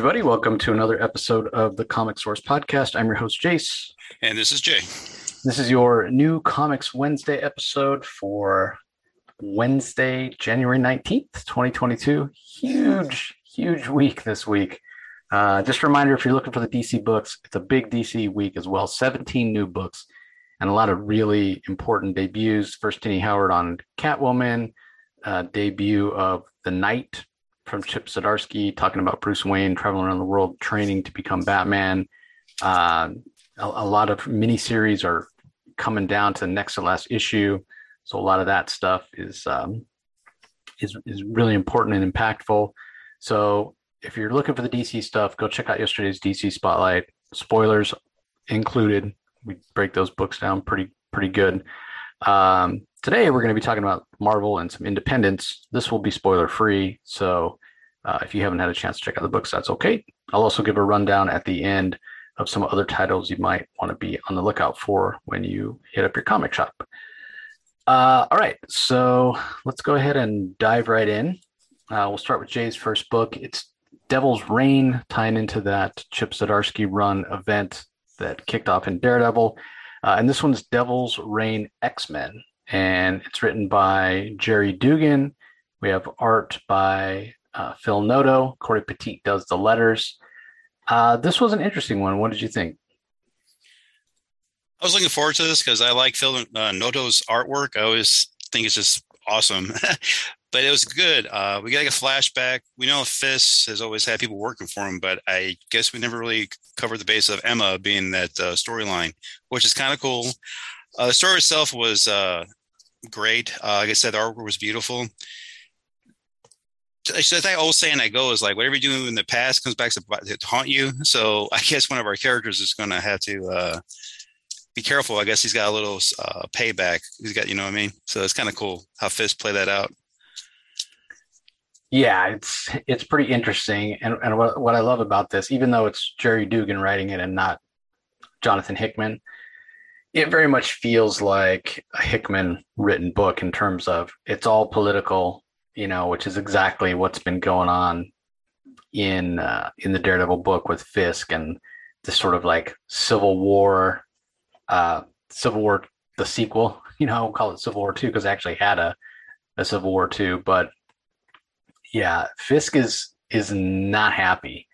Everybody. Welcome to another episode of the Comic Source Podcast. I'm your host, Jace. And this is Jay. This is your new Comics Wednesday episode for Wednesday, January 19th, 2022. Huge, huge week this week. Uh, just a reminder if you're looking for the DC books, it's a big DC week as well. 17 new books and a lot of really important debuts. First, Tini Howard on Catwoman, uh, debut of The Knight from Chip Zdarsky talking about Bruce Wayne traveling around the world training to become Batman. Uh, a, a, lot of miniseries are coming down to the next to last issue, so a lot of that stuff is um, is is really important and impactful. So if you're looking for the DC stuff, go check out yesterday's DC Spotlight. Spoilers included. We break those books down pretty pretty good. Um, today we're going to be talking about Marvel and some independence. This will be spoiler free, so uh, if you haven't had a chance to check out the books, that's okay. I'll also give a rundown at the end of some other titles you might want to be on the lookout for when you hit up your comic shop. Uh, all right, so let's go ahead and dive right in. Uh, we'll start with Jay's first book. It's Devil's Reign, tying into that Chip Zdarsky run event that kicked off in Daredevil. Uh, and this one's Devil's Reign X Men, and it's written by Gerry Duggan. We have art by uh, Phil Noto. Cory Petit does the letters. Uh, this was an interesting one. What did you think? I was looking forward to this because I like Phil uh, Noto's artwork. I always think it's just awesome. but it was good. Uh, we got like a flashback. We know Fisk has always had people working for him, but I guess we never really covered the base of Emma being that uh, storyline, which is kind of cool. Uh, the story itself was uh, great. Uh, like I said, the artwork was beautiful. So that old saying that goes like whatever you do in the past comes back to, to haunt you. So I guess one of our characters is going to have to uh, be careful. I guess he's got a little uh, payback. He's got, you know what I mean? So it's kind of cool how Fisk play that out. Yeah, it's it's pretty interesting, and and what what I love about this, even though it's Gerry Duggan writing it and not Jonathan Hickman, it very much feels like a Hickman written book in terms of it's all political, you know, which is exactly what's been going on in uh, in the Daredevil book with Fisk and this sort of like Civil War, uh, Civil War the sequel, you know, we'll call it Civil War Two because I actually had a a Civil War Two, but yeah, Fisk is is not happy.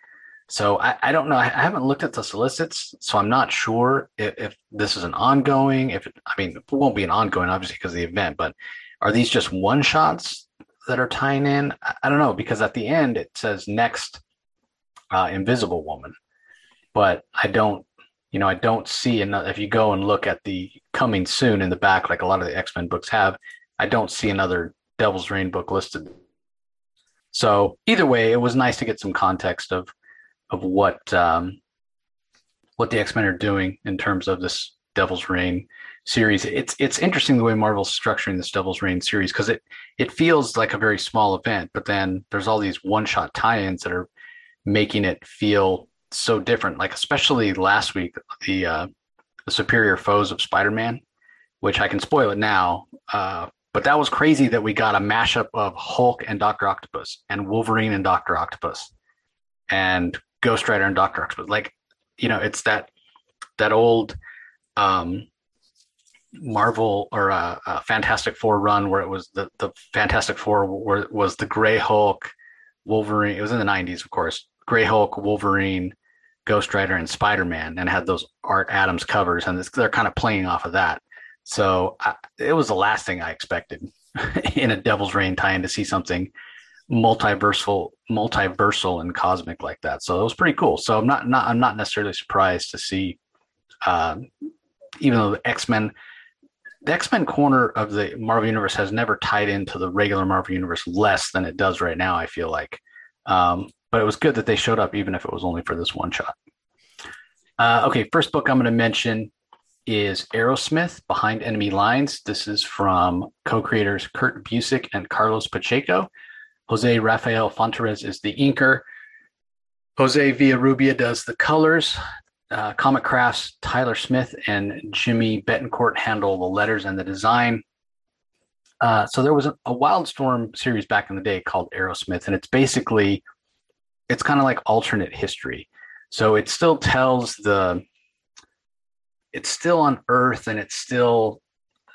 So I, I don't know. I haven't looked at the solicits, so I'm not sure if, if this is an ongoing. If it, I mean, it won't be an ongoing, obviously, because of the event. But are these just one shots that are tying in? I, I don't know because at the end it says next uh, Invisible Woman, but I don't. You know, I don't see another. If you go and look at the coming soon in the back, like a lot of the X Men books have, I don't see another Devil's Reign book listed so either way, it was nice to get some context of of what um, what the X Men are doing in terms of this Devil's Reign series. It's it's interesting the way Marvel's structuring this Devil's Reign series because it it feels like a very small event, but then there's all these one shot tie-ins that are making it feel so different. Like especially last week, the uh, the Superior Foes of Spider Man, which I can spoil it now. Uh, but that was crazy that we got a mashup of Hulk and Doctor Octopus and Wolverine and Doctor Octopus and Ghost Rider and Doctor Octopus. Like, you know, it's that that old um, Marvel or uh, uh, Fantastic Four run where it was the the Fantastic Four where was the Gray Hulk, Wolverine. It was in the '90s, of course. Gray Hulk, Wolverine, Ghost Rider, and Spider Man, and had those Art Adams covers, and they're kind of playing off of that. So I, it was the last thing I expected in a Devil's Reign tie-in to see something multiversal, multiversal and cosmic like that. So it was pretty cool. So I'm not, not I'm not necessarily surprised to see, uh, even though the X Men, the X Men corner of the Marvel Universe has never tied into the regular Marvel Universe less than it does right now. I feel like, um, but it was good that they showed up, even if it was only for this one shot. Uh, okay, first book I'm going to mention is Arrowsmith Behind Enemy Lines. This is from co creators Kurt Busiek and Carlos Pacheco. Jose Rafael Fonteriz is the inker. Jose Villarrubia does the colors. Uh, Comicraft's, Tyler Smith and Jimmy Betancourt handle the letters and the design. Uh, so there was a, a Wildstorm series back in the day called Arrowsmith, and it's basically it's kind of like alternate history. So it still tells the it's still on Earth and it's still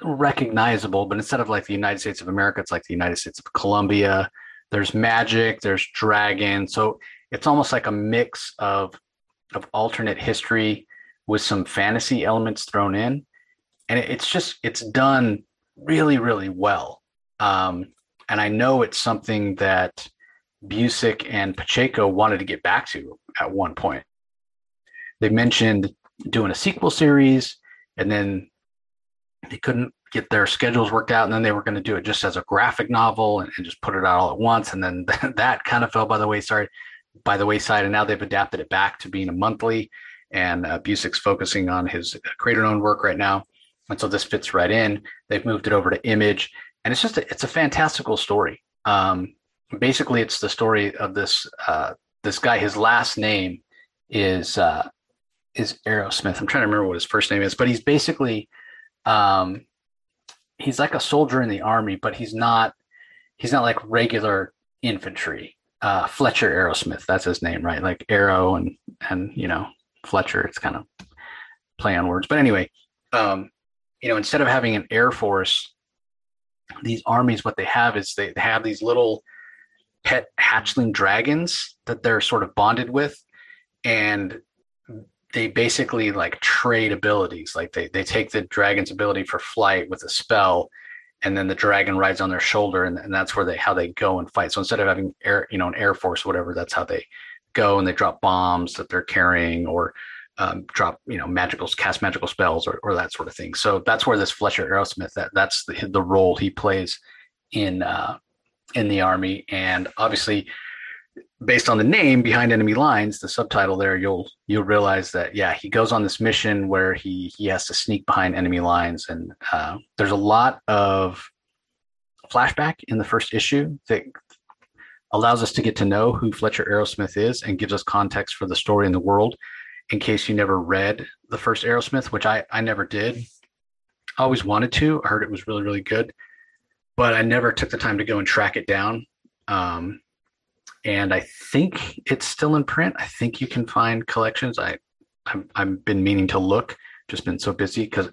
recognizable, but instead of like the United States of America, it's like the United States of Colombia. There's magic, there's dragon. So it's almost like a mix of of alternate history with some fantasy elements thrown in. And it's just it's done really, really well. Um, and I know it's something that Busiek and Pacheco wanted to get back to at one point. They mentioned doing a sequel series, and then they couldn't get their schedules worked out, and then they were going to do it just as a graphic novel and, and just put it out all at once, and then that kind of fell by the wayside. By the wayside, and now they've adapted it back to being a monthly. And uh, Busiek's focusing on his creator-owned work right now, and so this fits right in. They've moved it over to Image, and it's just a, it's a fantastical story. Um, basically, it's the story of this uh, this guy. His last name is uh, is Arrowsmith. I'm trying to remember what his first name is, but he's basically um, he's like a soldier in the army, but he's not he's not like regular infantry. Uh, Fletcher Arrowsmith, that's his name, right? Like Arrow and and you know Fletcher. It's kind of play on words, but anyway, um, you know, instead of having an air force, these armies, what they have is they have these little pet hatchling dragons that they're sort of bonded with, and they basically like trade abilities. Like they they take the dragon's ability for flight with a spell, and then the dragon rides on their shoulder, and, and that's where they how they go and fight. So instead of having air, you know, an air force, whatever, that's how they go and they drop bombs that they're carrying or um, drop you know magical cast magical spells or, or that sort of thing. So that's where this Fletcher Arrowsmith that that's the, the role he plays in uh, in the army, and obviously based on the name behind enemy lines the subtitle there you'll you'll realize that yeah he goes on this mission where he he has to sneak behind enemy lines. And uh, there's a lot of flashback in the first issue that allows us to get to know who fletcher arrowsmith is and gives us context for the story in the world in case you never read the first arrowsmith which i i never did. I always wanted to. I heard it was really really good but i never took the time to go and track it down. Um, and I think it's still in print. I think you can find collections. I I've, I've been meaning to look, just been so busy because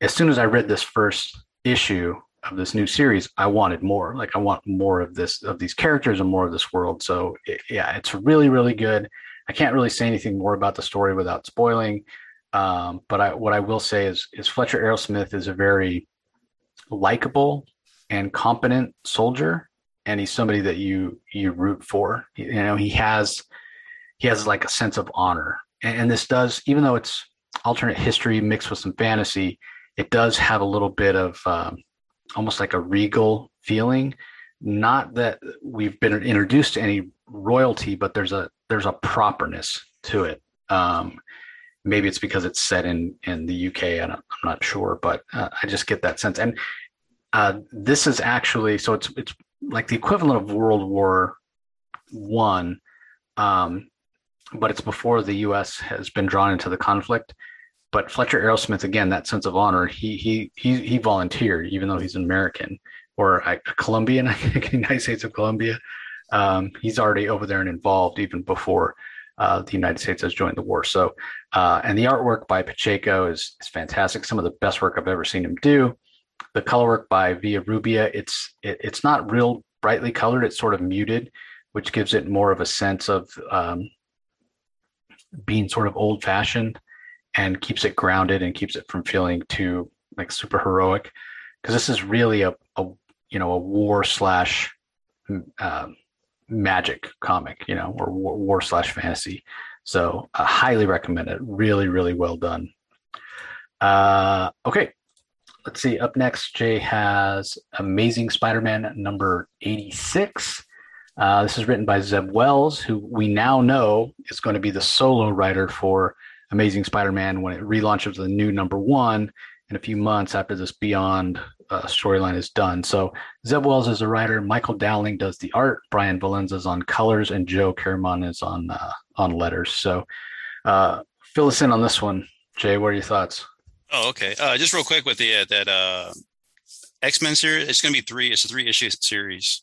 as soon as I read this first issue of this new series, I wanted more. Like I want more of this of these characters and more of this world. So it, yeah, it's really really good. I can't really say anything more about the story without spoiling. Um, but I, what I will say is, is Fletcher Arrowsmith is a very likable and competent soldier and he's somebody that you you root for. You know, he has he has like a sense of honor, and, and this does, even though it's alternate history mixed with some fantasy, it does have a little bit of um, almost like a regal feeling. Not that we've been introduced to any royalty, but there's a there's a properness to it. Um, maybe it's because it's set in in the UK. I am not sure, but uh, I just get that sense. And uh, this is actually so it's it's like the equivalent of World War One, um, but it's before the U.S. has been drawn into the conflict. But Fletcher Arrowsmith, again, that sense of honor, he he he he volunteered, even though he's an American or a Colombian, I think, United States of Colombia. Um, he's already over there and involved even before uh, the United States has joined the war. So, uh, and the artwork by Pacheco is is fantastic. Some of the best work I've ever seen him do the color work by Villarrubia, it's it, it's not real brightly colored. It's sort of muted, which gives it more of a sense of um, being sort of old fashioned, and keeps it grounded and keeps it from feeling too like super heroic. Because this is really a, a you know a war slash uh, magic comic, you know, or war, war slash fantasy. So I highly recommend it. Really, really well done. Uh, okay, let's see. Up next, Jay has Amazing Spider-Man number 86. Uh, this is written by Zeb Wells, who we now know is going to be the solo writer for Amazing Spider-Man when it relaunches the new number one in a few months after this Beyond uh, storyline is done. So Zeb Wells is a writer. Michael Dowling does the art. Brian Valenza is on colors, and Joe Caramagna is on uh, on letters. So uh, fill us in on this one, Jay. What are your thoughts? Oh, okay. Uh, just real quick with the uh, that uh, X Men series, it's going to be three. It's a three issue series.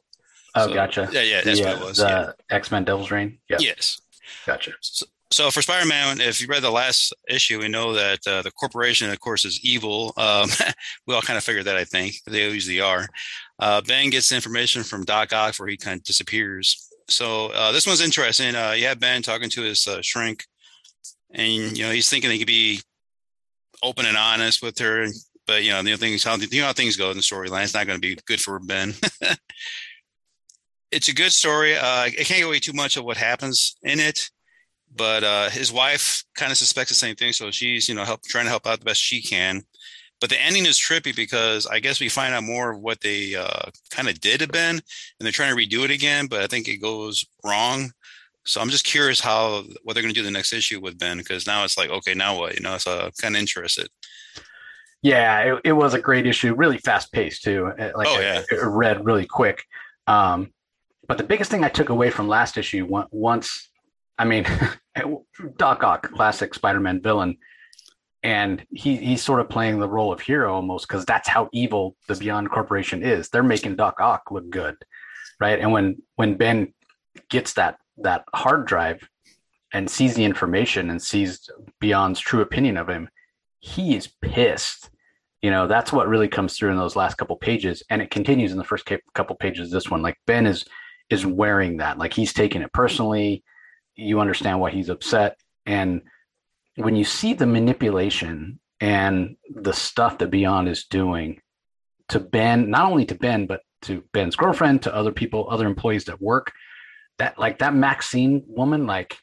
Oh, so, gotcha. Yeah, yeah, that's the, what it was. The yeah. X Men Devil's Reign. Yeah. Yes. Gotcha. So, so for Spider-Man, if you read the last issue, we know that uh, the corporation, of course, is evil. Um, we all kind of figured that, I think. They usually are. Uh, ben gets information from Doc Ock where he kind of disappears. So uh, this one's interesting. Uh, you have Ben talking to his uh, shrink, and you know he's thinking he could be open and honest with her, but you know the things how you know how things go in the storyline. It's not going to be good for Ben. it's a good story. Uh, I can't give away too much of what happens in it but uh, his wife kind of suspects the same thing, so she's you know help trying to help out the best she can. But the ending is trippy because I guess we find out more of what they uh, kind of did to Ben, and they're trying to redo it again, but I think it goes wrong. So I'm just curious how what they're going to do the next issue with Ben because now it's like okay, now what? You know, so I'm uh, kind of interested. Yeah, it, it was a great issue, really fast paced too. Eh, like oh, yeah. it, it read really quick. Um, but the biggest thing I took away from last issue once I mean, eh, Doc Ock, classic Spider-Man villain, and he he's sort of playing the role of hero almost because that's how evil the Beyond Corporation is. They're making Doc Ock look good, right? And when when Ben gets that that hard drive and sees the information and sees Beyond's true opinion of him, he is pissed. You know, that's what really comes through in those last couple pages, and it continues in the first couple pages. Of this one, like Ben is is wearing that, like he's taking it personally you understand why he's upset. And when you see the manipulation and the stuff that Beyond is doing to Ben, not only to Ben, but to Ben's girlfriend, to other people, other employees at work, that like that Maxine woman, like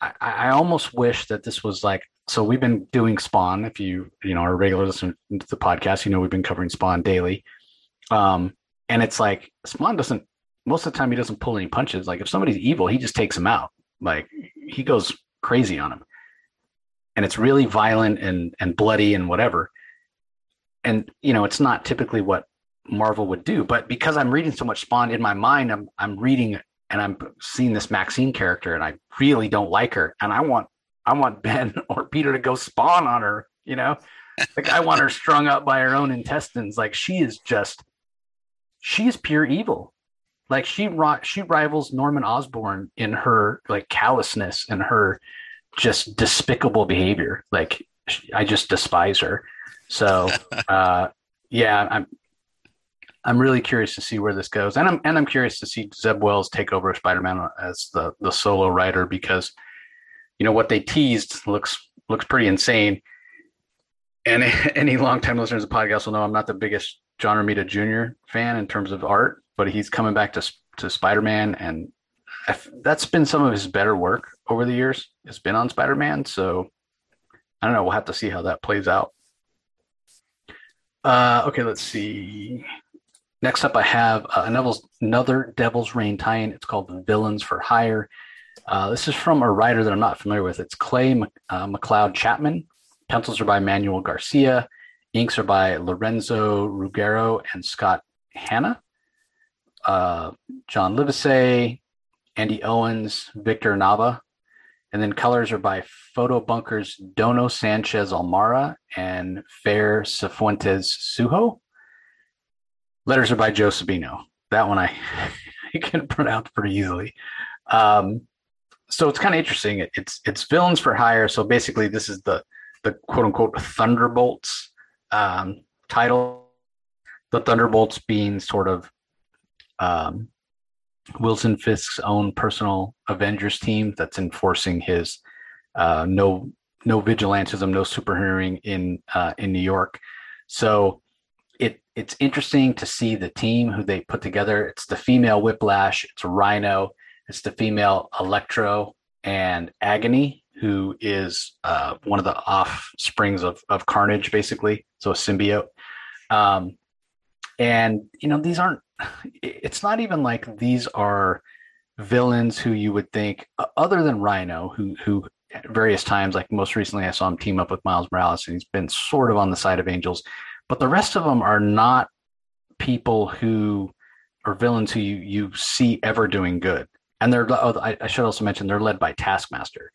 I, I almost wish that this was like so we've been doing Spawn. If you you know are regular listener to the podcast, you know we've been covering Spawn daily. Um, and it's like Spawn doesn't most of the time he doesn't pull any punches. Like if somebody's evil, he just takes him out. Like he goes crazy on him. And it's really violent and and bloody and whatever. And you know, it's not typically what Marvel would do, but because I'm reading so much Spawn in my mind, I'm I'm reading and I'm seeing this Maxine character and I really don't like her. And I want I want Ben or Peter to go spawn on her, you know? Like I want her strung up by her own intestines. Like she is just she is pure evil like she she rivals Norman Osborn in her like callousness and her just despicable behavior. Like I just despise her. So uh, yeah, I'm I'm really curious to see where this goes, and I'm and I'm curious to see Zeb Wells take over Spider-Man as the the solo writer because you know what they teased looks looks pretty insane. And any longtime listeners of the podcast will know I'm not the biggest John Romita Jr. fan in terms of art, but he's coming back to to Spider Man, and that's been some of his better work over the years. It's been on Spider Man, so I don't know. We'll have to see how that plays out. Uh, okay, let's see. Next up, I have uh, another Devil's Reign tie-in. It's called Villains for Hire. Uh, this is from a writer that I'm not familiar with. It's Clay uh, McLeod Chapman. Pencils are by Manuel Garcia. Inks are by Lorenzo Ruggiero and Scott Hanna uh, John Livesay, Andy Owens, Victor Nava. And then colors are by Protobunker's Dono Sanchez Almara and Fer Cifuentes Sujo. Letters are by Joe Sabino. That one I, I can pronounce pretty easily. Um, so it's kind of interesting. It, it's it's villains for hire. So basically, this is the the quote unquote Thunderbolts um, title. The Thunderbolts being sort of um, Wilson Fisk's own personal Avengers team that's enforcing his uh, no no vigilantism, no superheroing in uh, in New York. So it it's interesting to see the team who they put together. It's the female Whiplash, it's Rhino, it's the female Electro and Agony, who is uh, one of the offsprings of of Carnage, basically. So a symbiote. Um, and you know these aren't it's not even like these are villains who you would think other than Rhino who who various times like most recently I saw him team up with Miles Morales and he's been sort of on the side of angels but the rest of them are not people who are villains who you you see ever doing good. And they're oh, I, I should also mention they're led by Taskmaster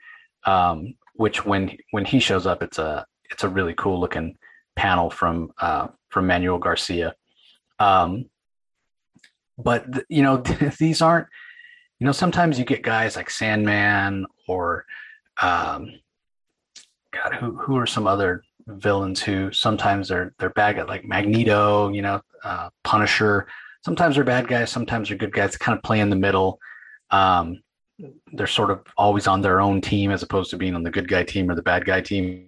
um, which when when he shows up it's a it's a really cool looking panel from uh, from Manuel Garcia. Um, but you know these aren't you know sometimes you get guys like Sandman or um, God who who are some other villains who sometimes they're they're bad at like Magneto, you know, uh, Punisher. Sometimes they're bad guys, sometimes they're good guys. Kind of play in the middle. Um, they're sort of always on their own team as opposed to being on the good guy team or the bad guy team.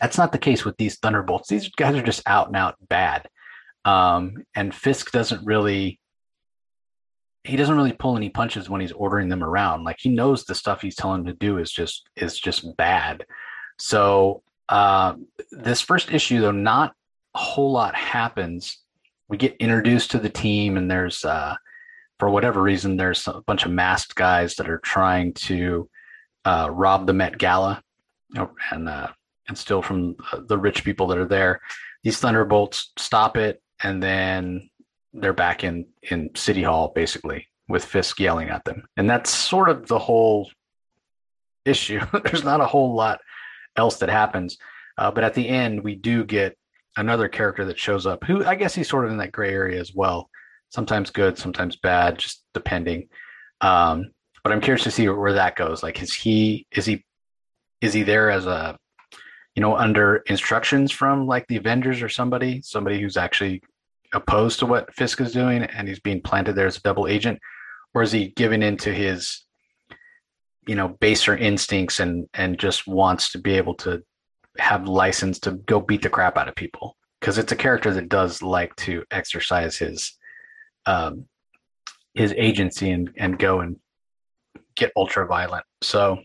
That's not the case with these Thunderbolts. These guys are just out and out bad. Um, and Fisk doesn't really he doesn't really pull any punches when he's ordering them around. Like he knows the stuff he's telling them to do is just is just bad. So uh, this first issue, though, not a whole lot happens. We get introduced to the team, and there's uh, for whatever reason there's a bunch of masked guys that are trying to uh, rob the Met Gala, and uh, and steal from the rich people that are there. These thunderbolts stop it, and then they're back in in City Hall basically with Fisk yelling at them, and that's sort of the whole issue. There's not a whole lot else that happens, uh, but at the end we do get another character that shows up. Who I guess he's sort of in that gray area as well. Sometimes good, sometimes bad, just depending. Um, but I'm curious to see where that goes. Like, is he is he is he there as a you know under instructions from like the Avengers or somebody, somebody who's actually opposed to what Fisk is doing and he's being planted there as a double agent? Or is he giving into his, you know, baser instincts and and just wants to be able to have license to go beat the crap out of people? Because it's a character that does like to exercise his um his agency and and go and get ultra violent. So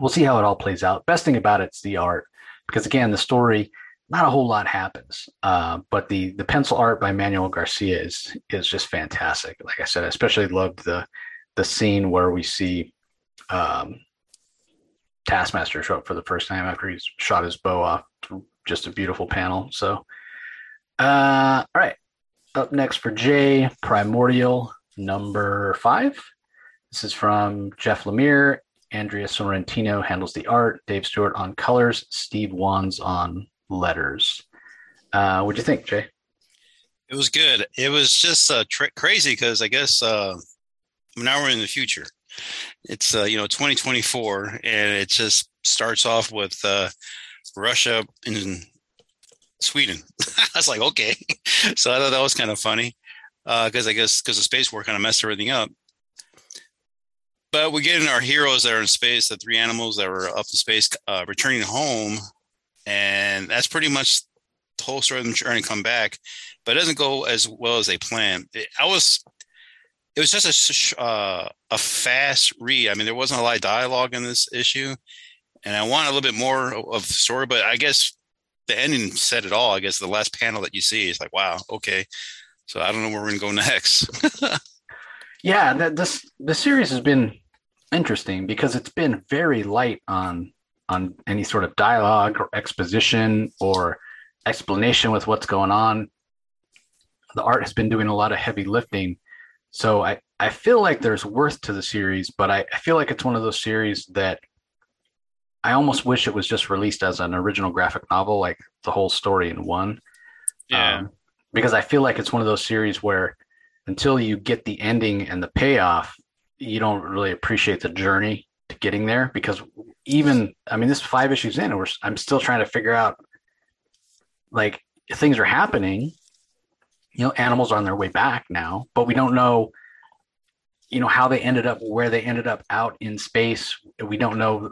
we'll see how it all plays out. Best thing about it's the art because again the story not a whole lot happens. Uh, but the the pencil art by Manuel Garcia is is just fantastic. Like I said, I especially loved the the scene where we see um, Taskmaster show up for the first time after he's shot his bow off. Just a beautiful panel. So, uh, all right. Up next for Jay, Primordial number five. This is from Jeff Lemire. Andrea Sorrentino handles the art. Dave Stewart on colors. Steve Wands on letters. Uh, what'd you think, Jay? It was good. It was just uh, tra- crazy because I guess uh, now we're in the future. It's uh, you know 2024, and it just starts off with uh, Russia and Sweden. I was like, okay. so I thought that was kind of funny because uh, I guess because the space war kind of messed everything up. But we get in our heroes that are in space, the three animals that were up in space, uh, returning home and that's pretty much the whole story of them trying to come back. But it doesn't go as well as they plan. It, I was, it was just a uh, a fast read. I mean, there wasn't a lot of dialogue in this issue, and I want a little bit more of the story. But I guess the ending said it all. I guess the last panel that you see is like, wow, okay. So I don't know where we're gonna go next. yeah, this the series has been interesting because it's been very light on on any sort of dialogue or exposition or explanation with what's going on. The art has been doing a lot of heavy lifting. So I, I feel like there's worth to the series, but I, I feel like it's one of those series that I almost wish it was just released as an original graphic novel, like the whole story in one. Yeah. Um, because I feel like it's one of those series where until you get the ending and the payoff, you don't really appreciate the journey to getting there because even I mean this five issues in and I'm still trying to figure out like things are happening you know animals are on their way back now but we don't know you know how they ended up where they ended up out in space we don't know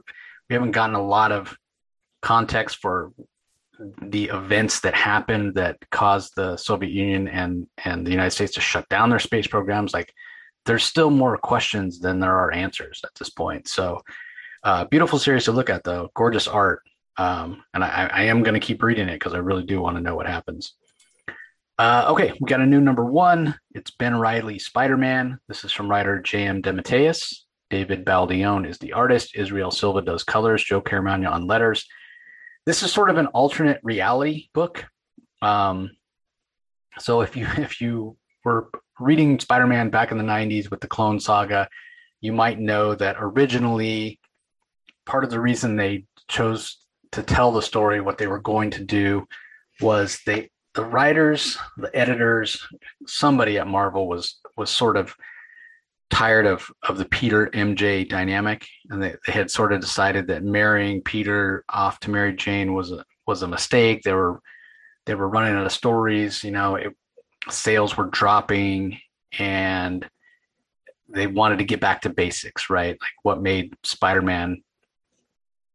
we haven't gotten a lot of context for the events that happened that caused the Soviet Union and and the United States to shut down their space programs like there's still more questions than there are answers at this point. So, uh, beautiful series to look at, though. Gorgeous art. Um, and I, I am going to keep reading it because I really do want to know what happens. Uh, okay, we got a new number one. It's Ben Riley Spider Man. This is from writer J.M. DeMatteis. David Baldeón is the artist. Israel Silva does colors. Joe Caramagna on letters. This is sort of an alternate reality book. Um, so if you if you were reading Spider-Man back in the 90s with the Clone Saga, you might know that originally part of the reason they chose to tell the story what they were going to do was they the writers, the editors, somebody at Marvel was was sort of tired of of the Peter MJ dynamic, and they, they had sort of decided that marrying Peter off to Mary Jane was a was a mistake. They were they were running out of stories. You know, it, sales were dropping, and they wanted to get back to basics, right? Like what made Spider-Man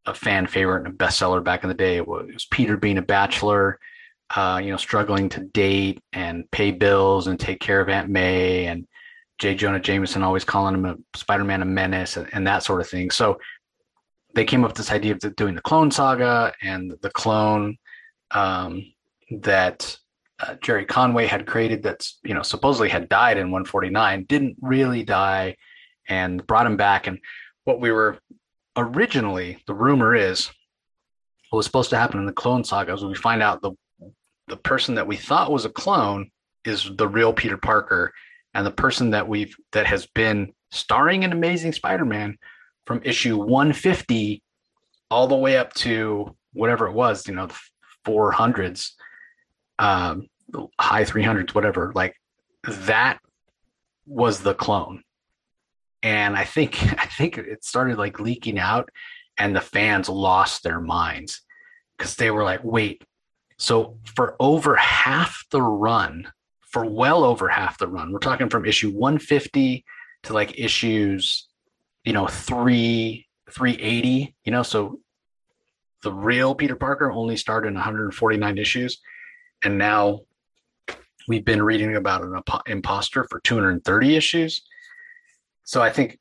a fan favorite and a bestseller back in the day. It was Peter being a bachelor, uh, you know, struggling to date and pay bills and take care of Aunt May and J. Jonah Jameson always calling him a Spider-Man a menace and, and that sort of thing. So they came up with this idea of doing the clone saga and the clone um, that uh, Gerry Conway had created that's you know supposedly had died in 149 didn't really die and brought him back and what we were originally the rumor is what was supposed to happen in the clone saga is when we find out the the person that we thought was a clone is the real Peter Parker and the person that we've that has been starring in Amazing Spider-Man from issue 150 all the way up to whatever it was, you know, the 400s, um, high 300s, whatever. Like that was the clone, and I think I think it started like leaking out, and the fans lost their minds because they were like, "Wait, so for over half the run for well over half the run. We're talking from issue 150 to like issues, you know, three 380. You know, so the real Peter Parker only started in 149 issues, and now we've been reading about an imposter for 230 issues. So I think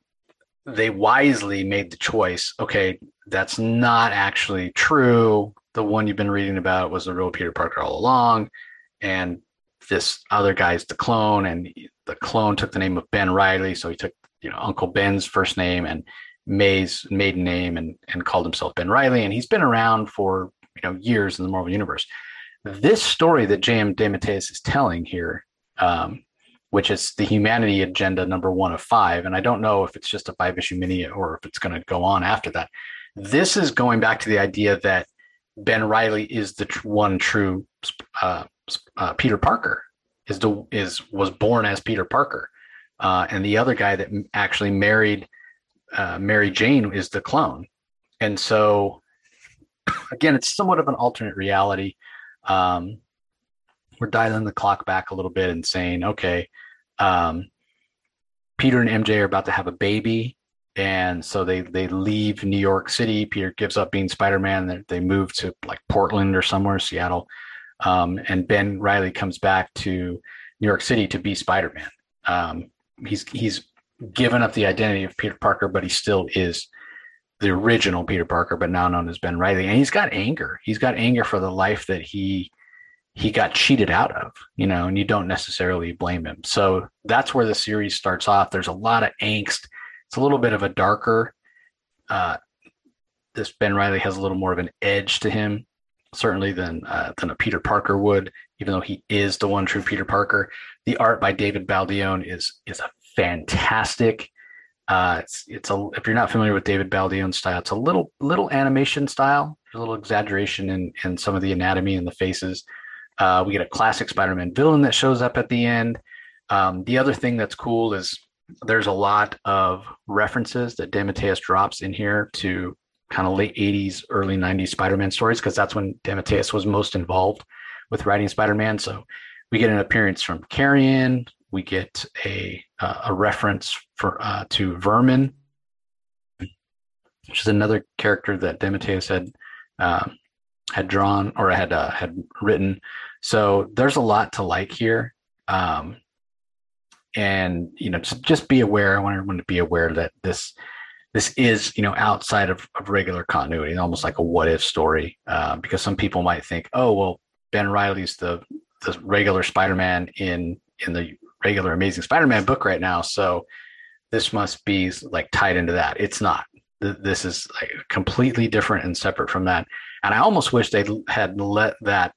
they wisely made the choice. Okay, that's not actually true. The one you've been reading about was the real Peter Parker all along, and this other guy's the clone, and the clone took the name of Ben Riley, so he took you know Uncle Ben's first name and May's maiden name, and and called himself Ben Riley, and he's been around for you know years in the Marvel universe. This story that J.M. DeMatteis is telling here, um, which is the humanity agenda number one of five, and I don't know if it's just a five issue mini or if it's going to go on after that. This is going back to the idea that Ben Riley is the tr- one true uh, uh, Peter Parker is the is was born as Peter Parker, uh, and the other guy that actually married uh, Mary Jane is the clone, and so again, it's somewhat of an alternate reality. Um, we're dialing the clock back a little bit and saying, okay, um, Peter and MJ are about to have a baby, and so they they leave New York City. Peter gives up being Spider Man. They, move to like Portland or somewhere, Seattle, um, and Ben Riley comes back to New York City to be Spider Man. Um, he's he's given up the identity of Peter Parker, but he still is the original Peter Parker, but now known as Ben Riley. And he's got anger. He's got anger for the life that he he got cheated out of, you know, and you don't necessarily blame him. So that's where the series starts off. There's a lot of angst. It's a little bit of a darker. Uh, this Ben Riley has a little more of an edge to him certainly than uh, than a Peter Parker would, even though he is the one true Peter Parker. The art by David Baldeón is is a fantastic. Uh, it's it's a if you're not familiar with David Baldeón's style, it's a little little animation style, a little exaggeration in in some of the anatomy and the faces. Uh, we get a classic Spider-Man villain that shows up at the end. Um, the other thing that's cool is there's a lot of references that DeMatteis drops in here to kind of late 80s, early 90s Spider Man stories, because that's when DeMatteis was most involved with writing Spider Man. So we get an appearance from Carrion, we get a uh, a reference for uh, to Vermin, which is another character that DeMatteis had uh, had drawn or had uh, had written. So there's a lot to like here. Um, and you know, just, just be aware. I want everyone to be aware that this this is you know outside of, of regular continuity almost like a what if story uh, because some people might think oh well ben riley's the the regular spider-man in in the regular amazing spider-man book right now so this must be like tied into that. It's not. This is like completely different and separate from that and i almost wish they had let that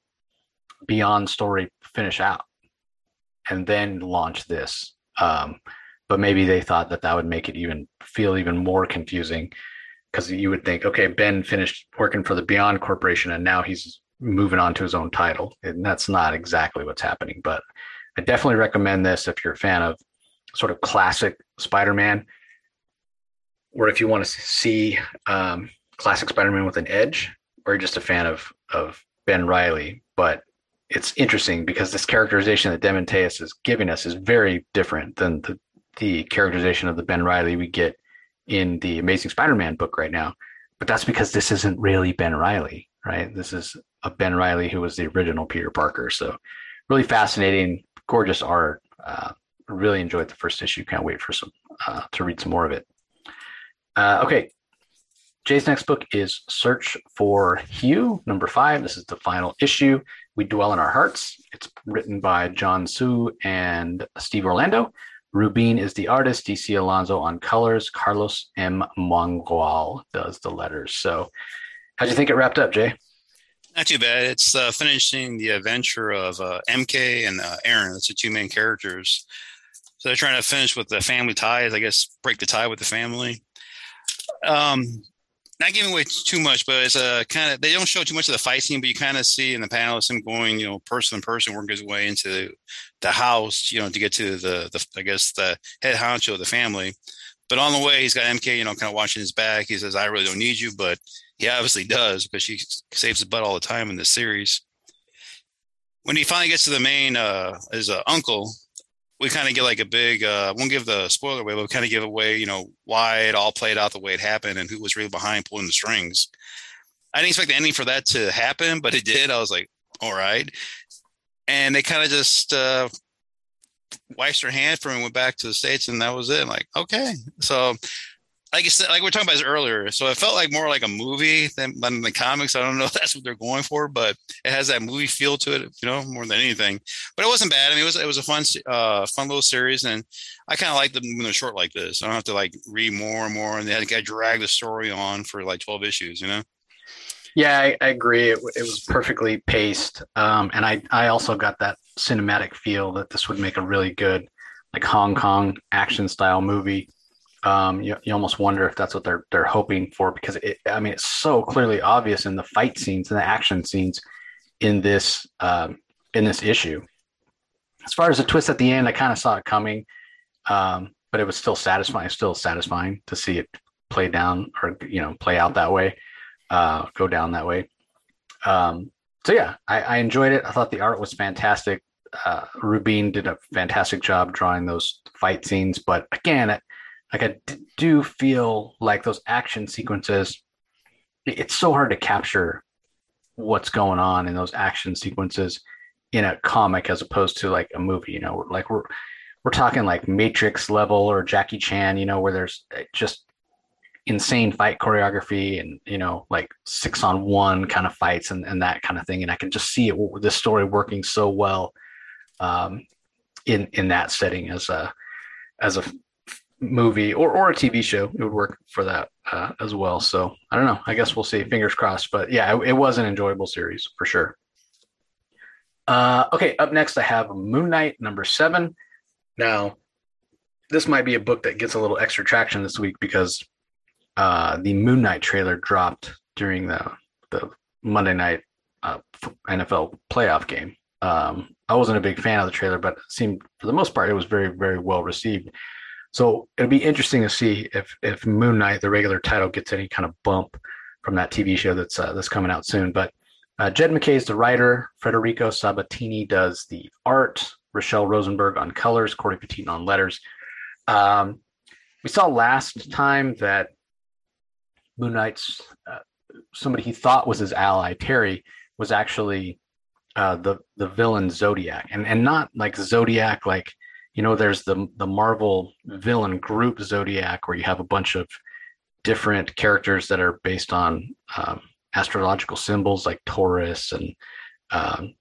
beyond story finish out and then launch this um, but maybe they thought that that would make it even feel even more confusing because you would think, okay, Ben finished working for the Beyond Corporation and now he's moving on to his own title. And that's not exactly what's happening. But I definitely recommend this if you're a fan of sort of classic Spider-Man, or if you want to see um, classic Spider-Man with an edge, or just a fan of of Ben Riley. But it's interesting because this characterization that DeMatteis is giving us is very different than the the characterization of the Ben Riley we get in the Amazing Spider-Man book right now. But that's because this isn't really Ben Riley, right? This is a Ben Riley who was the original Peter Parker. So really fascinating, gorgeous art. Uh, really enjoyed the first issue. Can't wait for some uh, to read some more of it. Uh, okay, Jay's next book is Search for Hu, number five. This is the final issue. We Dwell in Our Hearts. It's written by John Suh and Steve Orlando. Rubine is the artist, DC Alonso on colors, Carlos M. Mangual does the letters. So, how'd you think it wrapped up, Jay? Not too bad. It's uh, finishing the adventure of uh, MK and uh, Aaron. That's the two main characters. So they're trying to finish with the family ties, I guess, break the tie with the family. Um, not giving away too much, but it's a kind of they don't show too much of the fight scene, but you kind of see in the panels him going, you know, person to person, working his way into the house, you know, to get to the the I guess the head honcho of the family. But on the way, he's got MK, you know, kind of watching his back. He says, "I really don't need you," but he obviously does because she saves his butt all the time in this series. When he finally gets to the main, uh, his uh, uncle, we kind of get like a big uh won't give the spoiler away but we kind of give away you know why it all played out the way it happened and who was really behind pulling the strings. I didn't expect the ending for that to happen but it did. I was like all right. And they kind of just uh wiped their hand for and went back to the states and that was it. I'm like okay. So like you said, like we are talking about this earlier. So it felt like more like a movie than, than the comics. I don't know if that's what they're going for, but it has that movie feel to it, you know, more than anything. But it wasn't bad. I mean, it was it was a fun, uh, fun little series, and I kind of like them when they're short like this. I don't have to like read more and more, and they had to drag the story on for like twelve issues, you know. Yeah, I, I agree. It, it, was perfectly paced, um, and I I also got that cinematic feel that this would make a really good like Hong Kong action style movie um, you, you almost wonder if that's what they're they're hoping for because it, I mean it's so clearly obvious in the fight scenes and the action scenes in this um, in this issue. As far as the twist at the end, I kind of saw it coming, um, but it was still satisfying. Still satisfying to see it play down or you know play out that way, uh, go down that way. Um, so yeah, I, I, enjoyed it. I thought the art was fantastic. Uh, Rubine did a fantastic job drawing those fight scenes, but again, like I d- do feel like those action sequences it's so hard to capture what's going on in those action sequences in a comic as opposed to like a movie you know? Like we're we're talking like matrix level or jackie chan you know where there's eh, just insane fight choreography and you know like six on one kind of fights and, and that kind of thing and i can just see it this story working so well um, in in that setting as a as a movie or, or a TV show, it would work for that uh, as well. So I don't know. I guess we'll see. Fingers crossed. But yeah, it, it was an enjoyable series for sure. Uh, okay, up next I have Moon Knight number seven. Now, this might be a book that gets a little extra traction this week because uh, the Moon Knight trailer dropped during the the Monday night uh, NFL playoff game. Um, I wasn't a big fan of the trailer, but it seemed for the most part it was very very well received. So it'll be interesting to see if if Moon Knight, the regular title, gets any kind of bump from that TV show that's uh, that's coming out soon. But uh, Jed MacKay is the writer. Federico Sabbatini does the art. Rachelle Rosenberg on colors. Cory Petit on letters. Um, we saw last time that Moon Knight's uh, somebody he thought was his ally Terry was actually uh, the the villain Zodiac, and and not like Zodiac like you know there's the the marvel villain group zodiac where you have a bunch of different characters that are based on um, astrological symbols like taurus and um,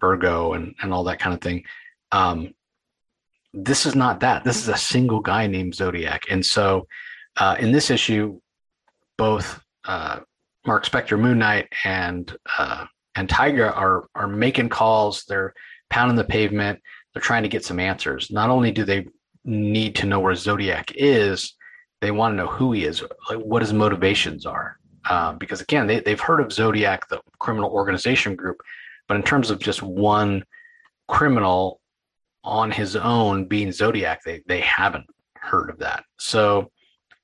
virgo and and all that kind of thing. Um, this is not that. This is a single guy named zodiac. And so uh, in this issue both uh, marc spector moon knight and uh, and tigra are are making calls. They're pounding the pavement they're trying to get some answers. Not only do they need to know where Zodiac is, they want to know who he is, like what his motivations are. uh, because again, they, they've heard of Zodiac, the criminal organization group, but in terms of just one criminal on his own being Zodiac, they, they haven't heard of that. So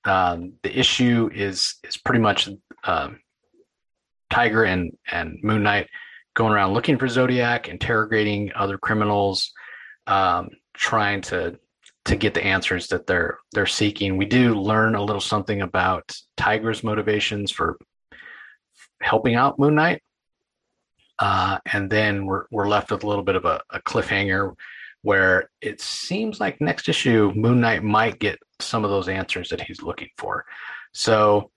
um, the issue is is pretty much um, Tiger and and Moon Knight going around looking for Zodiac, interrogating other criminals, um, trying to to get the answers that they're they're seeking. We do learn a little something about Tiger's motivations for helping out Moon Knight, uh, and then we're we're left with a little bit of a, a cliffhanger where it seems like next issue Moon Knight might get some of those answers that he's looking for. So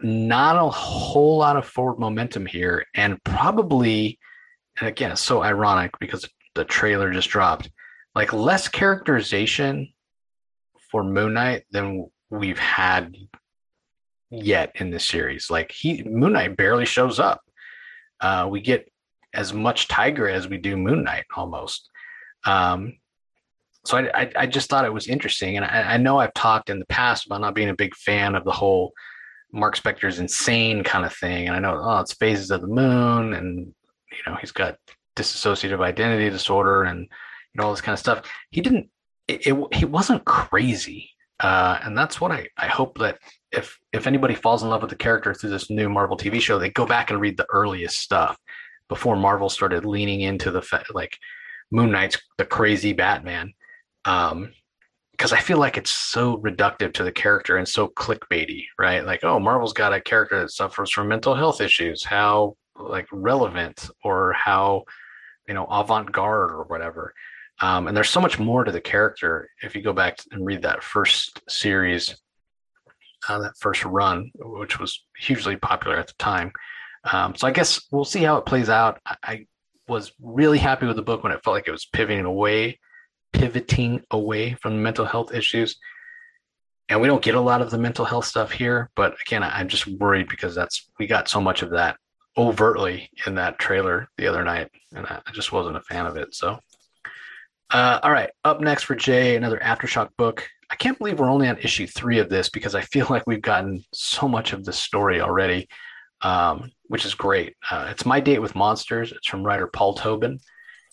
not a whole lot of forward momentum here, and probably, and again, it's so ironic because the trailer just dropped. Like less characterization for Moon Knight than we've had yet in this series. Like he Moon Knight barely shows up. Uh, we get as much Tiger as we do Moon Knight almost. Um, so I, I, I, just thought it was interesting. And I, I, know I've talked in the past about not being a big fan of the whole Marc Spector's insane kind of thing. And I know, oh, it's phases of the moon and, you know, he's got dissociative identity disorder and, know, all this kind of stuff. He didn't, it, it he wasn't crazy. Uh, and that's what I, I hope that if, if anybody falls in love with the character through this new Marvel TV show, they go back and read the earliest stuff before Marvel started leaning into the, like, Moon Knight's the crazy Batman. Um, because I feel like it's so reductive to the character and so clickbaity, right? Like, oh, Marvel's got a character that suffers from mental health issues. How like relevant or how you know avant-garde or whatever. Um, and there's so much more to the character if you go back and read that first series, uh, that first run, which was hugely popular at the time. Um, so I guess we'll see how it plays out. I, I was really happy with the book when it felt like it was pivoting away, pivoting away from the mental health issues. And we don't get a lot of the mental health stuff here, but again, I'm just worried because that's we got so much of that overtly in that trailer the other night, and I just wasn't a fan of it. So, uh, all right, up next for Jay, another aftershock book. I can't believe we're only on issue three of this because I feel like we've gotten so much of the story already um, which is great. Uh, it's My Date with Monsters. It's from writer Paul Tobin.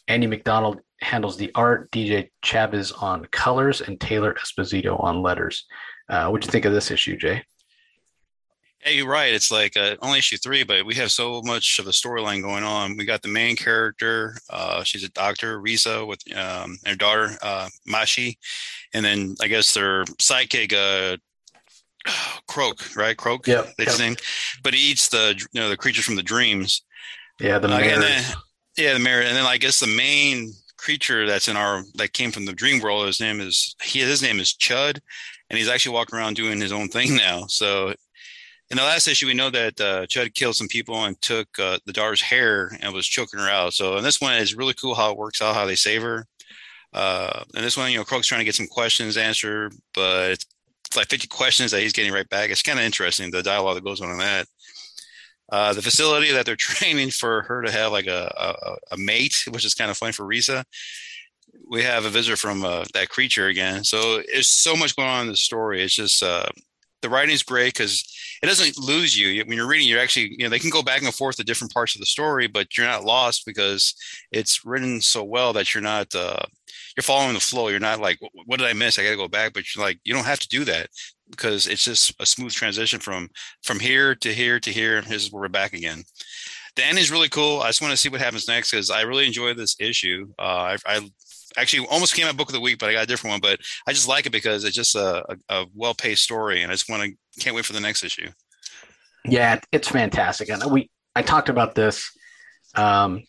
Andy McDonald handles the art, DJ Chavez on colors, and Taylor Esposito on letters. Uh, what'd you think of this issue, Jay? Yeah, you're right. It's like uh, only issue three, but we have so much of a storyline going on. We got the main character. Uh, she's a doctor, Risa, with um, her daughter, uh, Mashi. And then I guess their sidekick, uh, Croak, right? Croak. Yeah. His name. But he eats the you know the creatures from the dreams. Yeah, the uh, then, yeah, the mirror, and then I guess the main creature that's in our that came from the dream world. His name is he. His name is Chud, and he's actually walking around doing his own thing now. So in the last issue, we know that uh, Chud killed some people and took uh, the daughter's hair and was choking her out. So in this one, it's really cool how it works out, how they save her. Uh, and this one, you know, Croak's trying to get some questions answered, but it's like 50 questions that he's getting right back. It's kind of interesting the dialogue that goes on in that. Uh, the facility that they're training for her to have like a, a, a mate, which is kind of funny for Risa. We have a visitor from uh, that creature again. So there's so much going on in the story. It's just uh, the writing is great because it doesn't lose you when you're reading. You're actually you know they can go back and forth to different parts of the story, but you're not lost because it's written so well that you're not uh, you're following the flow. You're not like, what did I miss? I got to go back. But you're like, you don't have to do that because it's just a smooth transition from from here to here to here. And here's where we're back again. The is really cool. I just want to see what happens next because I really enjoy this issue. Uh, I, I actually almost came out book of the week, but I got a different one. But I just like it because it's just a, a, a well paced story, and I just want to can't wait for the next issue. Yeah, it's fantastic, and we I talked about this um,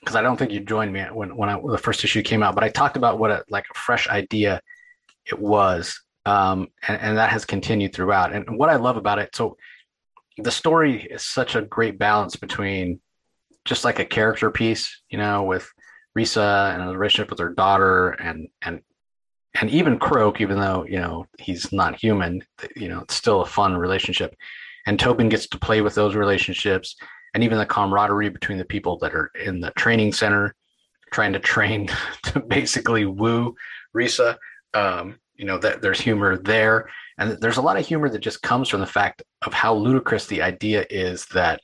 because I don't think you joined me when when, I, when the first issue came out, but I talked about what a like a fresh idea it was, um, and, and that has continued throughout. And what I love about it, so the story is such a great balance between just like a character piece, you know, with Risa and a relationship with her daughter, and and and even Croak, even though you know he's not human, you know, it's still a fun relationship. And Tobin gets to play with those relationships and even the camaraderie between the people that are in the training center trying to train to basically woo Risa. Um, you know that there's humor there and there's a lot of humor that just comes from the fact of how ludicrous the idea is that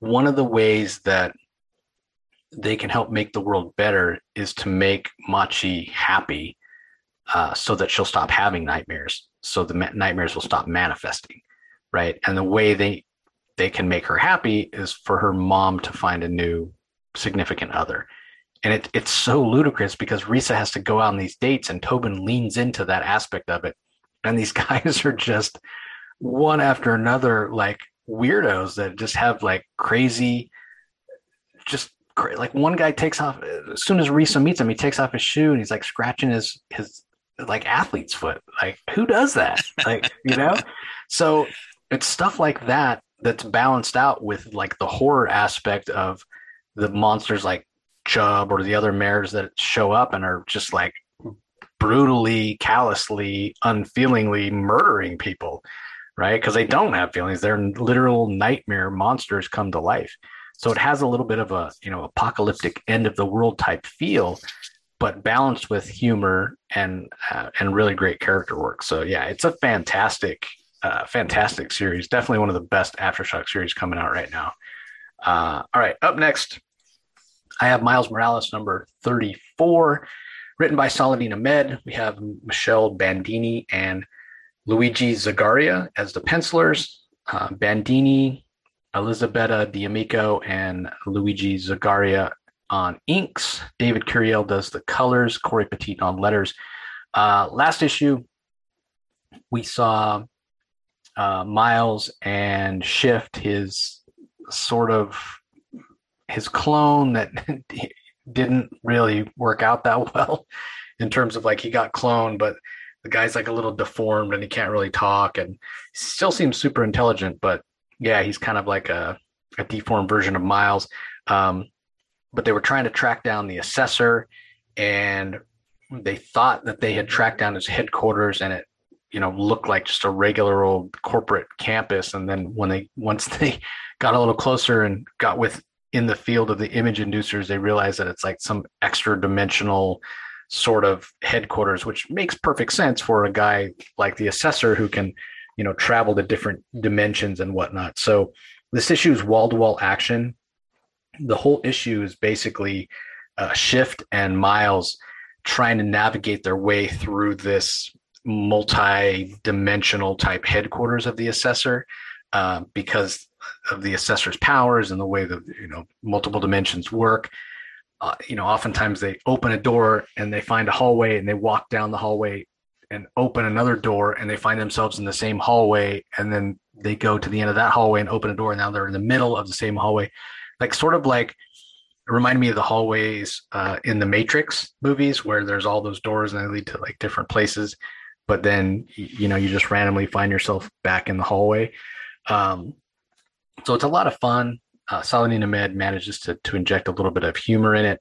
one of the ways that they can help make the world better is to make Machi happy uh, so that she'll stop having nightmares. So the ma- nightmares will stop manifesting, right? And the way they they can make her happy is for her mom to find a new significant other. And it, it's so ludicrous because Risa has to go out on these dates and Tobin leans into that aspect of it. And these guys are just one after another, like weirdos that just have like crazy, just like one guy takes off as soon as Risa meets him, he takes off his shoe and he's like scratching his his like athlete's foot. Like who does that? Like you know, so it's stuff like that that's balanced out with like the horror aspect of the monsters like Chud or the other mares that show up and are just like brutally, callously, unfeelingly murdering people, right? Because they don't have feelings. They're literal nightmare monsters come to life. So it has a little bit of a, you know, apocalyptic end of the world type feel, but balanced with humor and uh, and really great character work. So yeah, it's a fantastic, uh, fantastic series. Definitely one of the best aftershock series coming out right now. Uh, all right, up next, I have Miles Morales number thirty-four, written by Saladin Ahmed. We have Michelle Bandini and Luigi Zagaria as the pencilers. Uh, Bandini, Elisabetta D'Amico, and Luigi Zagaria on inks. David Curiel does the colors. Cory Petit on letters. Uh, last issue, we saw uh, Miles and Shift, his sort of his clone that didn't really work out that well in terms of like he got cloned, but the guy's like a little deformed and he can't really talk and still seems super intelligent, but yeah, he's kind of like a, a deformed version of Miles. Um, but they were trying to track down the assessor and they thought that they had tracked down his headquarters and it you know looked like just a regular old corporate campus and then when they once they got a little closer and got with in the field of the image inducers they realized that it's like some extra dimensional sort of headquarters which makes perfect sense for a guy like the assessor who can you know travel to different dimensions and whatnot so this issue is wall-to-wall action the whole issue is basically uh, Shift and Miles trying to navigate their way through this multi-dimensional type headquarters of the assessor uh, because of the assessor's powers and the way that you know multiple dimensions work. Uh, you know, oftentimes they open a door and they find a hallway and they walk down the hallway and open another door and they find themselves in the same hallway and then they go to the end of that hallway and open a door and now they're in the middle of the same hallway like sort of like it reminded me of the hallways uh, in the Matrix movies where there's all those doors and they lead to like different places, but then you know you just randomly find yourself back in the hallway. Um, so it's a lot of fun. Uh, Saladin Ahmed manages to to inject a little bit of humor in it,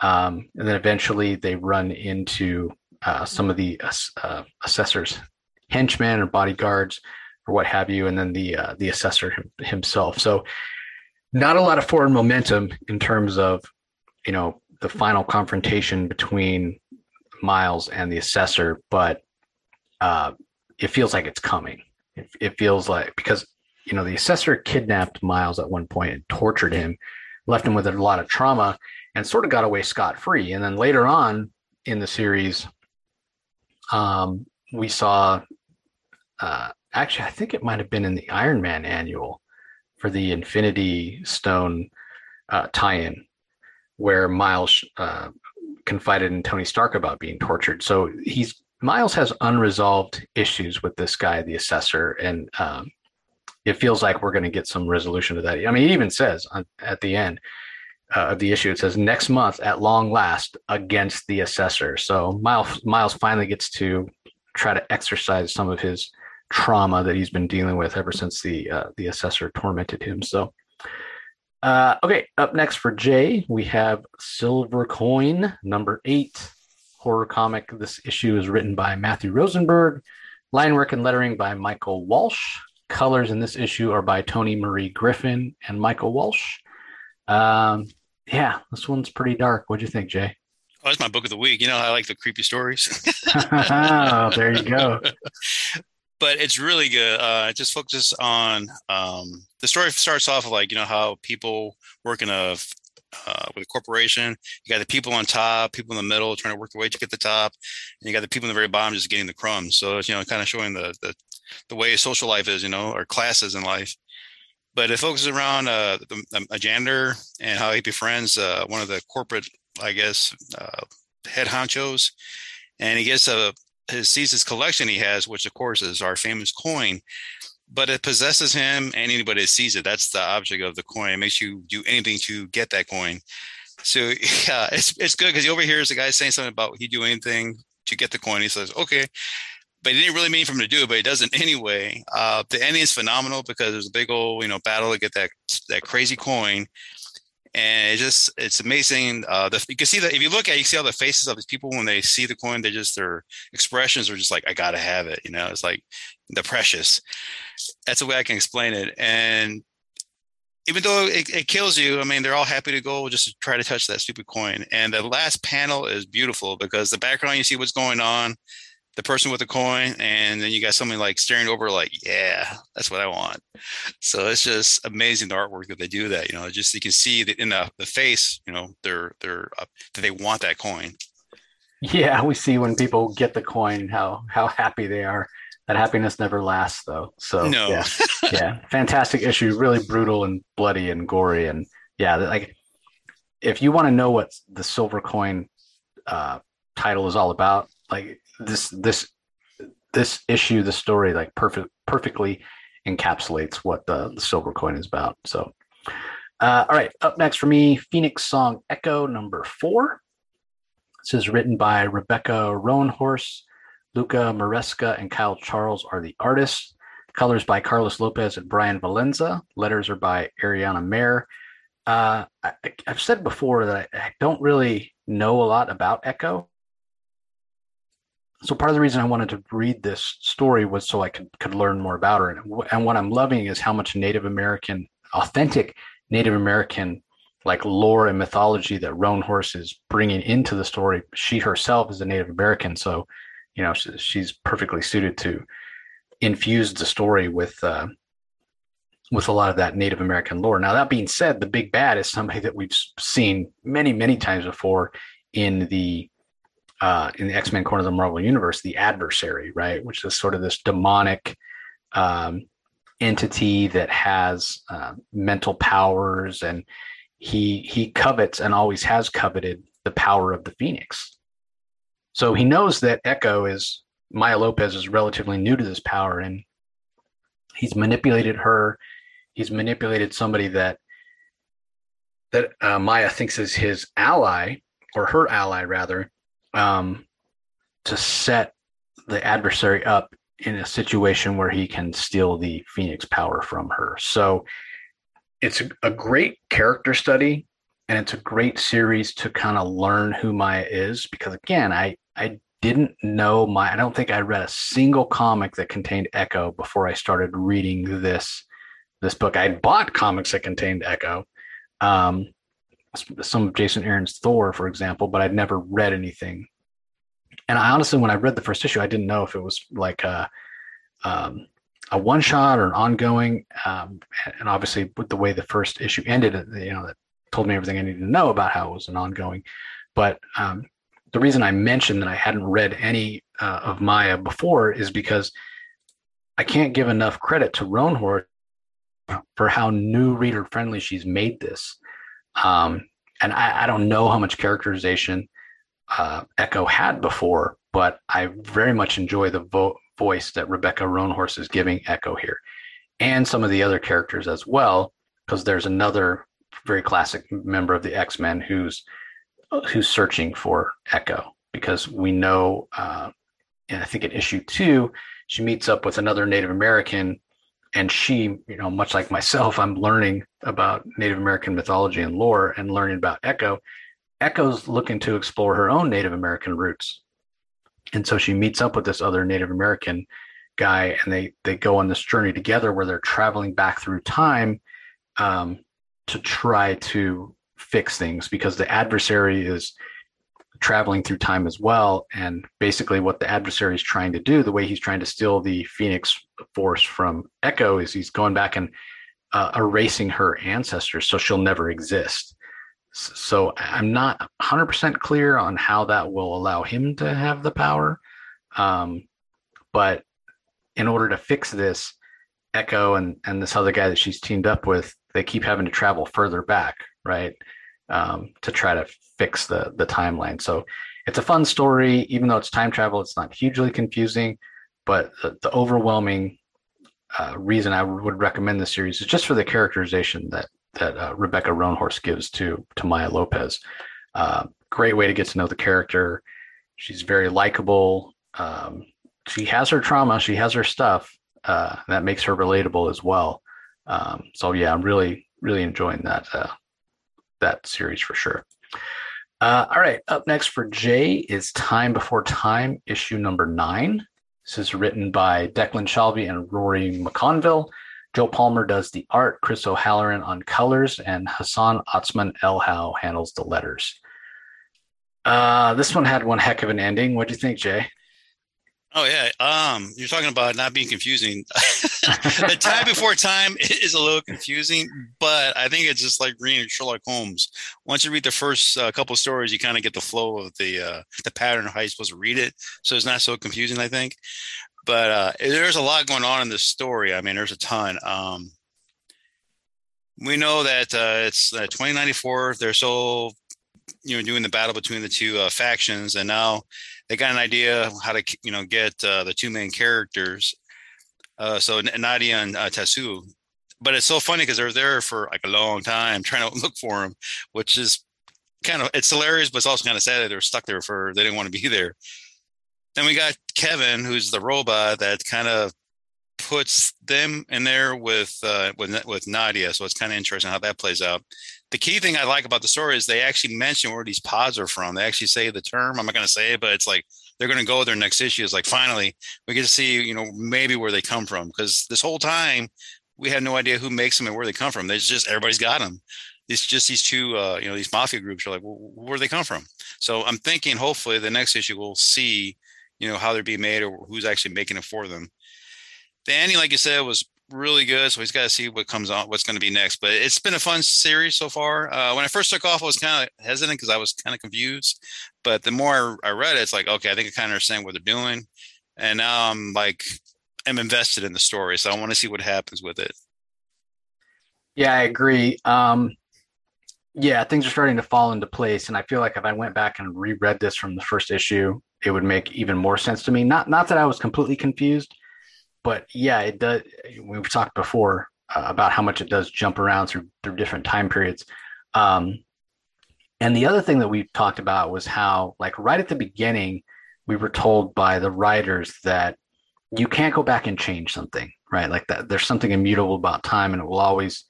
um, and then eventually they run into uh, some of the uh, assessors, henchmen or bodyguards or what have you, and then the uh, the assessor himself. So not a lot of forward momentum in terms of you know the final confrontation between Miles and the assessor, but uh, it feels like it's coming. It, it, feels like because you know the assessor kidnapped Miles at one point and tortured him, left him with a lot of trauma, and sort of got away scot free. And then later on in the series, um, we saw. Uh, actually, I think it might have been in the Iron Man annual for the Infinity Stone uh, tie-in, where Miles uh, confided in Tony Stark about being tortured. So he's Miles has unresolved issues with this guy, the assessor, and um, it feels like we're going to get some resolution to that. I mean, he even says on, at the end uh, of the issue, it says next month at long last against the assessor. So Miles Miles finally gets to try to exercise some of his trauma that he's been dealing with ever since the uh, the assessor tormented him. So, uh, okay, up next for Jay, we have Silver Coin number eight horror comic. This issue is written by Matthew Rosenberg, line work and lettering by Michael Walsh. Colors in this issue are by Toni Marie Griffin and Michael Walsh. Um, yeah, this one's pretty dark. What'd you think, Jay? Oh, that's my book of the week. You know, I like the creepy stories. oh, there you go. but it's really good. Uh, it just focuses on um, the story. Starts off like you know how people work in a uh, with a corporation. You got the people on top, people in the middle trying to work their way to get the top, and you got the people in the very bottom just getting the crumbs. So it's you know kind of showing the the the way social life is, you know, or classes in life. But it focuses around uh, a janitor and how he befriends uh, one of the corporate I guess, uh, head honchos, and he gets a his sees his collection he has, which of course is our famous coin. But it possesses him and anybody that sees it. That's the object of the coin. It makes you do anything to get that coin. So yeah, it's it's good because he overhears the guy saying something about he do anything to get the coin. He says, okay. But he didn't really mean for him to do it, but he does it anyway. Uh, the ending is phenomenal because there's a big old, you know, battle to get that that crazy coin and it just it's amazing. Uh, the, you can see that if you look at, it, you see all the faces of these people when they see the coin. They just their expressions are just like, I gotta have it. You know, it's like the precious. That's the way I can explain it. And even though it, it, kills you, I mean, they're all happy to go just to try to touch that stupid coin. And the last panel is beautiful because the background you see what's going on the person with the coin and then you got somebody like staring over like yeah that's what i want. So it's just amazing the artwork that they do that you know just you can see that in the, the face you know they're they're uh, that they want that coin. Yeah we see when people get the coin how how happy they are. That happiness never lasts though. So no. yeah. Yeah fantastic issue really brutal and bloody and gory and yeah like if you want to know what the silver coin uh, title is all about like this this this issue, the story, like perfect perfectly encapsulates what the, the silver coin is about. So, uh, all right, up next for me, Phoenix Song Echo number four. This is written by Rebecca Roanhorse, Luca Maresca, and Kyle Charles are the artists. Colors by Carlos Lopez and Brian Valenza. Letters are by Ariana Maher. Uh, I, have said before that I, don't really know a lot about Echo so part of the reason I wanted to read this story was so I could could learn more about her. And, and what I'm loving is how much Native American, authentic Native American, like lore and mythology that Roanhorse is bringing into the story. She herself is a Native American, so you know she, she's perfectly suited to infuse the story with uh, with a lot of that Native American lore. Now that being said, the big bad is somebody that we've seen many many times before in the uh, in the X Men corner of the Marvel Universe, the adversary, right, which is sort of this demonic um, entity that has uh, mental powers, and he he covets and always has coveted the power of the Phoenix. So he knows that Echo is Maya Lopez is relatively new to this power, and he's manipulated her. He's manipulated somebody that that uh, Maya thinks is his ally or her ally rather um, to set the adversary up in a situation where he can steal the Phoenix power from her. So it's a, great character study and it's a great series to kind of learn who Maya is because again, I I didn't know my I don't think I read a single comic that contained Echo before I started reading this this book. I bought comics that contained Echo. Um, some of Jason Aaron's Thor, for example, but I'd never read anything. And I honestly, when I read the first issue, I didn't know if it was like a, um, a one shot or an ongoing. Um, and obviously, with the way the first issue ended, you know, that told me everything I needed to know about how it was an ongoing. But um, the reason I mentioned that I hadn't read any uh, of Maya before is because I can't give enough credit to Roanhorse for how new reader friendly she's made this. Um, and I, I, don't know how much characterization uh, Echo had before, but I very much enjoy the vo- voice that Rebecca Roanhorse is giving Echo here, and some of the other characters as well, because there's another very classic member of the X Men who's who's searching for Echo because we know, uh, and I think in issue two, she meets up with another Native American and she, you know, much like myself, I'm learning about Native American mythology and lore and learning about Echo. Echo's looking to explore her own Native American roots. And so she meets up with this other Native American guy and they they go on this journey together where they're traveling back through time um, to try to fix things because the adversary is traveling through time as well. And basically, what the adversary is trying to do, the way he's trying to steal the Phoenix Force from Echo, is he's going back and uh, erasing her ancestors so she'll never exist. So I'm not 100% clear on how that will allow him to have the power. Um, but in order to fix this, Echo and, and this other guy that she's teamed up with, they keep having to travel further back, right? Um, to try to fix the the timeline. So it's a fun story, even though it's time travel. It's not hugely confusing, but the, the overwhelming uh, reason I would recommend the series is just for the characterization that that uh, Rebecca Roanhorse gives to to Maya Lopez. Uh, great way to get to know the character. She's very likable. Um, she has her trauma. She has her stuff. Uh, that makes her relatable as well. Um, so yeah, I'm really really enjoying that uh, that series for sure. Uh, all right, up next for Jay is Time Before Time, issue number nine. This is written by Declan Shalvey and Rory McConville. Joe Palmer does the art, Chris O'Halloran on colors, and Hassan Otsman Elhau handles the letters. Uh, this one had one heck of an ending. What do you think, Jay? Oh yeah, um, you're talking about not being confusing. the time before time is a little confusing, but I think it's just like reading Sherlock Holmes. Once you read the first uh, couple stories, you kind of get the flow of the uh, the pattern of how you're supposed to read it, so it's not so confusing. I think, but uh, there's a lot going on in this story. I mean, there's a ton. Um, we know that uh, it's uh, 2094. They're so you know doing the battle between the two uh, factions, and now they got an idea how to you know get uh, the two main characters. Uh, so Nadia and uh, Tatsuo, but it's so funny because they're there for like a long time trying to look for them, which is kind of it's hilarious, but it's also kind of sad that they're stuck there for they didn't want to be there. Then we got Kevin, who's the robot that kind of puts them in there with uh, with with Nadia. So it's kind of interesting how that plays out the key thing I like about the story is they actually mention where these pods are from. They actually say the term. I'm not going to say it, but it's like they're going to go their next issue is like finally we get to see you know maybe where they come from because this whole time we had no idea who makes them and where they come from. There's just everybody's got them. It's just these two, uh, you know, these mafia groups are like, well, where they come from? So I'm thinking hopefully the next issue we'll see, you know, how they're being made or who's actually making it for them. The ending, like you said, was really good. So he's got to see what comes on, what's going to be next. But it's been a fun series so far. Uh, when I first took off, I was kind of hesitant because I was kind of confused. But the more I read it, it's like, okay, I think I kind of understand what they're doing. And now I'm like, I'm invested in the story. So I want to see what happens with it. Yeah, I agree. Um, yeah, things are starting to fall into place. And I feel like if I went back and reread this from the first issue, it would make even more sense to me. Not, not that I was completely confused but yeah, it does. We've talked before uh, about how much it does jump around through through different time periods. Um, and the other thing that we talked about was how, like, right at the beginning, we were told by the writers that you can't go back and change something, right? Like that, there's something immutable about time, and it will always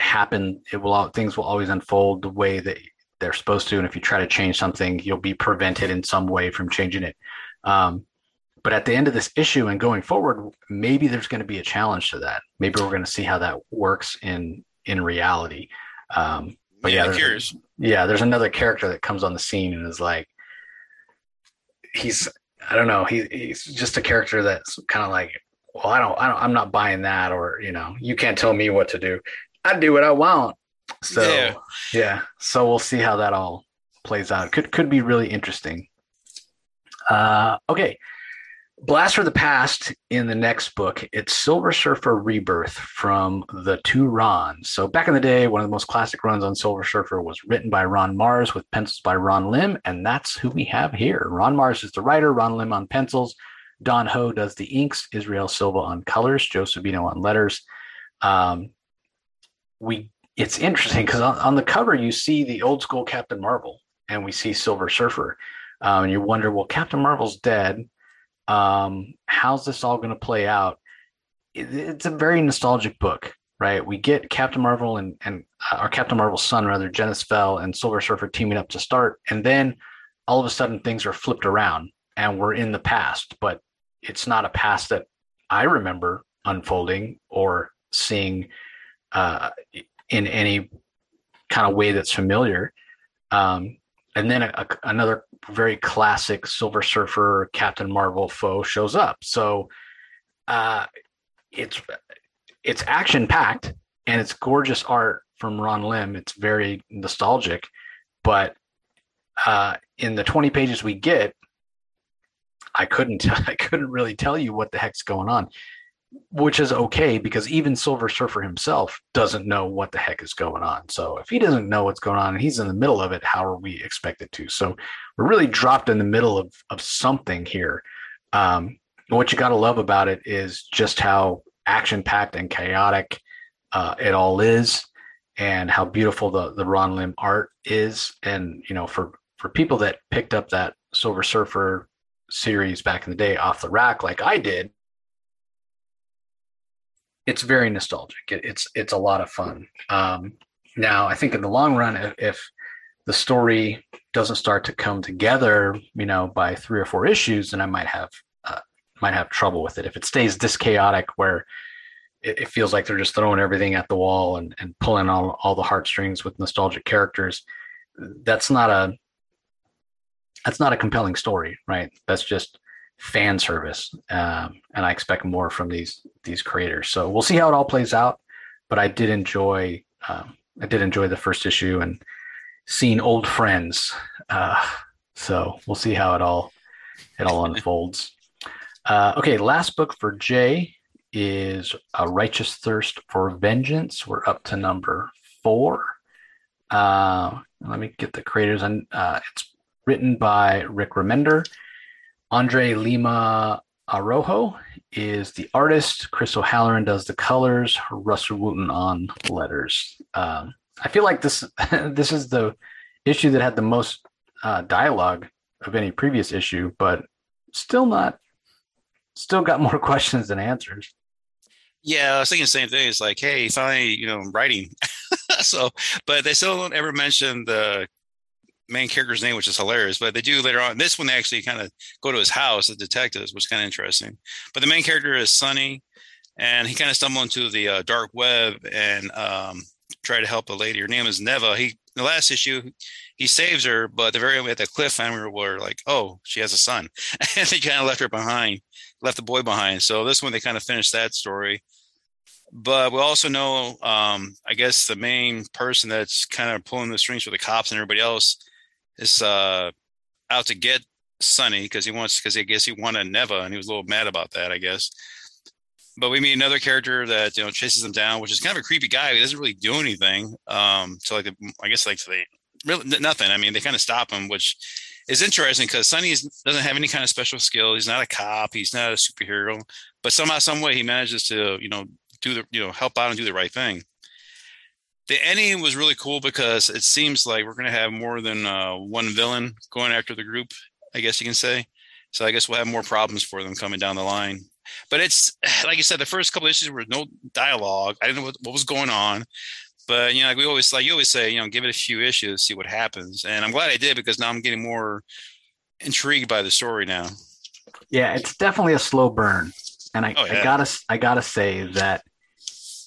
happen. It will things will always unfold the way that they're supposed to, and if you try to change something, you'll be prevented in some way from changing it. Um, but at the end of this issue and going forward, maybe there's going to be a challenge to that. Maybe we're going to see how that works in in reality. Um, but yeah, yeah there's, yeah, there's another character that comes on the scene and is like, he's I don't know, he, he's just a character that's kind of like, well, I don't, I don't, I'm not buying that, or you know, you can't tell me what to do. I do what I want. So yeah, yeah. so we'll see how that all plays out. Could could be really interesting. Uh, okay, Blast for the Past in the next book, it's Silver Surfer Rebirth from the two Rons. So back in the day, one of the most classic runs on Silver Surfer was written by Ron Marz with pencils by Ron Lim, and that's who we have here. Ron Marz is the writer, Ron Lim on pencils, Don Ho does the inks, Israel Silva on colors, Joe Sabino on letters. Um, we it's interesting because on, on, the cover you see the old school Captain Marvel, and we see Silver Surfer, um, and you wonder, well, Captain Marvel's dead um, how's this all going to play out? It, it's a very nostalgic book, right? We get Captain Marvel and and uh, our Captain Marvel's son, rather, Genis-Vell and Silver Surfer teaming up to start, and then all of a sudden things are flipped around and we're in the past, but it's not a past that I remember unfolding or seeing uh, in any kind of way that's familiar. Um, and then a, a, another very classic Silver Surfer Captain Marvel foe shows up. So uh, it's it's action packed and it's gorgeous art from Ron Lim. It's very nostalgic, but uh, in the 20 pages we get, I couldn't I couldn't really tell you what the heck's going on, which is okay because even Silver Surfer himself doesn't know what the heck is going on. So if he doesn't know what's going on and he's in the middle of it, how are we expected to? So we're really dropped in the middle of of something here. Um, what you got to love about it is just how action packed and chaotic uh, it all is, and how beautiful the the Ron Lim art is. And you know, for for people that picked up that Silver Surfer series back in the day off the rack, like I did, it's very nostalgic. It, it's it's a lot of fun. Um, now, I think in the long run, if, if the story doesn't start to come together, you know, by three or four issues, then I might have uh, might have trouble with it. If it stays this chaotic, where it, it, feels like they're just throwing everything at the wall and, and pulling all all the heartstrings with nostalgic characters, that's not a that's not a compelling story, right? That's just fan service, um, and I expect more from these these creators. So we'll see how it all plays out. But I did enjoy um, I did enjoy the first issue and seeing old friends. Uh, so we'll see how it all it all unfolds. Uh, okay, last book for Jay is A Righteous Thirst for Vengeance. We're up to number four. Uh, let me get the creators. And uh, it's written by Rick Remender. Andre Lima Araujo is the artist. Chris O'Halloran does the colors. Russell Wooton on letters. Um, I feel like this this is the issue that had the most uh, dialogue of any previous issue, but still not. Still got more questions than answers. Yeah, I was thinking the same thing. It's like, hey, finally, you know, I'm writing. so, but they still don't ever mention the main character's name, which is hilarious. But they do later on. This one, they actually kind of go to his house, the detectives, which is kind of interesting. But the main character is Sonny, and he kind of stumbled into the uh, dark web and um, try to help a lady. Her name is Neva. He the last issue, he saves her, but the very end at the cliffhanger were like, oh, she has a son, and they kind of left her behind, left the boy behind. So this one they kind of finished that story. But we also know, um, I guess the main person that's kind of pulling the strings for the cops and everybody else is uh, out to get Sonny because he wants because I guess he wanted Neva and he was a little mad about that, I guess. But we meet another character that you know chases him down, which is kind of a creepy guy. He doesn't really do anything. Um, so like I guess like they really nothing. I mean, they kind of stop him, which is interesting because Sonny doesn't have any kind of special skill. He's not a cop. He's not a superhero. But somehow, some way, he manages to you know do the you know help out and do the right thing the ending was really cool because it seems like we're going to have more than uh, one villain going after the group i guess you can say. So i guess we'll have more problems for them coming down the line. But it's like you said the first couple issues were no dialogue. I didn't know what, what was going on. But you know like we always like you always say you know give it a few issues see what happens. And i'm glad i did because now i'm getting more intrigued by the story now. Yeah it's definitely a slow burn. And I, oh, yeah. I gotta i gotta say that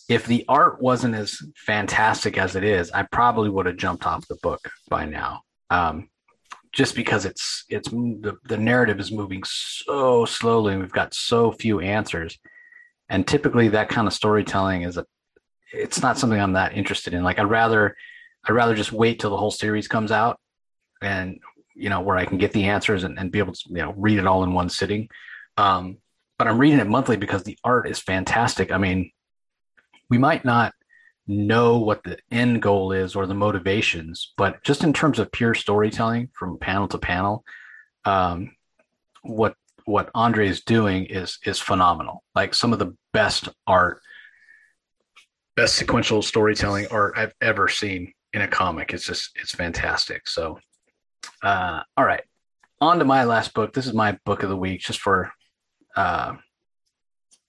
if the art wasn't as fantastic as it is, I probably would have jumped off the book by now. Um, just because it's it's the, the narrative is moving so slowly and we've got so few answers. And typically that kind of storytelling is a it's not something i'm that interested in. Like i'd rather i'd rather just wait till the whole series comes out and you know where i can get the answers and, and be able to you know read it all in one sitting. Um, but i'm reading it monthly because the art is fantastic. I mean we might not know what the end goal is or the motivations, but just in terms of pure storytelling from panel to panel, um, what what Andre is doing is is phenomenal. Like some of the best art, best sequential storytelling art I've ever seen in a comic. It's just it's fantastic. So, uh, all right, on to my last book. This is my book of the week, just for uh,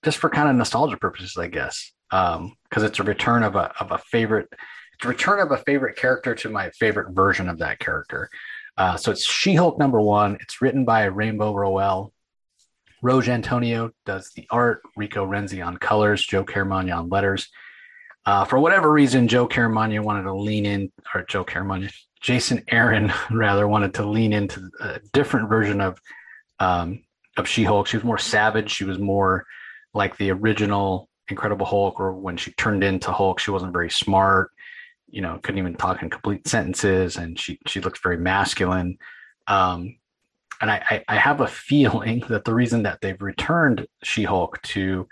just for kind of nostalgia purposes, I guess because um, it's a return of a of a favorite. It's a return of a favorite character to my favorite version of that character. Uh, so it's She-Hulk number one. It's written by Rainbow Rowell. Roge Antonio does the art. Rico Renzi on colors. Joe Caramagna on letters. Uh, for whatever reason, Joe Caramagna wanted to lean in, or Joe Caramagna, Jason Aaron rather wanted to lean into a different version of um, of She-Hulk. She was more savage. She was more like the original Incredible Hulk, or when she turned into Hulk, she wasn't very smart. You know, couldn't even talk in complete sentences, and she she looks very masculine. Um, and I, I, I have a feeling that the reason that they've returned She-Hulk to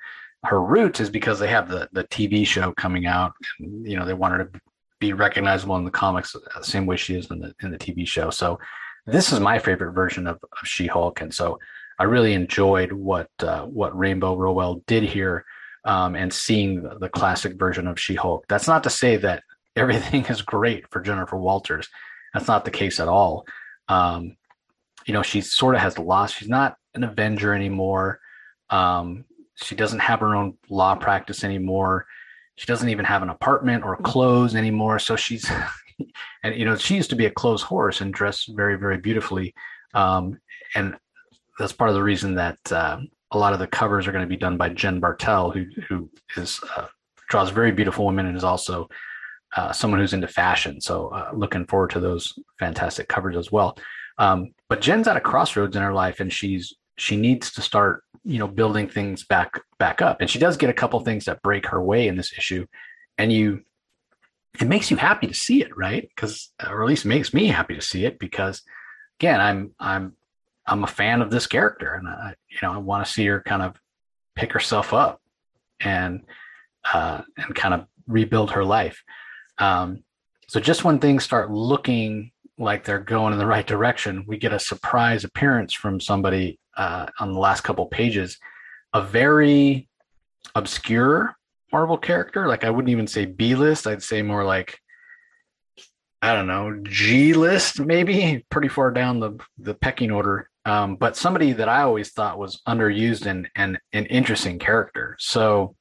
her roots is because they have the the TV show coming out. And, you know, they want her to be recognizable in the comics the same way she is in the in the TV show. So this is my favorite version of, of She-Hulk, and so I really enjoyed what uh, what Rainbow Rowell did here, um, and seeing the, classic version of She-Hulk. That's not to say that everything is great for Jennifer Walters. That's not the case at all. Um, you know, she sort of has lost. She's not an Avenger anymore. Um, she doesn't have her own law practice anymore. She doesn't even have an apartment or clothes anymore. So she's, and you know, she used to be a clothes horse and dressed very, very beautifully. Um, and that's part of the reason that uh, a lot of the covers are going to be done by Jen Bartel, who who is uh, draws very beautiful women and is also uh, someone who's into fashion. So uh, looking forward to those fantastic covers as well. Um, but Jen's at a crossroads in her life, and she's she needs to start you know building things back back up, and she does get a couple things that break her way in this issue, and you it makes you happy to see it, right? Because or at least makes me happy to see it because again, I'm I'm I'm a fan of this character, and I, you know, I want to see her kind of pick herself up and uh, and kind of rebuild her life. Um, so just when things start looking like they're going in the right direction, we get a surprise appearance from somebody uh, on the last couple pages, a very obscure Marvel character. Like I wouldn't even say B list; I'd say more like I don't know G list, maybe pretty far down the the pecking order um, but somebody that I always thought was underused and and an interesting character. So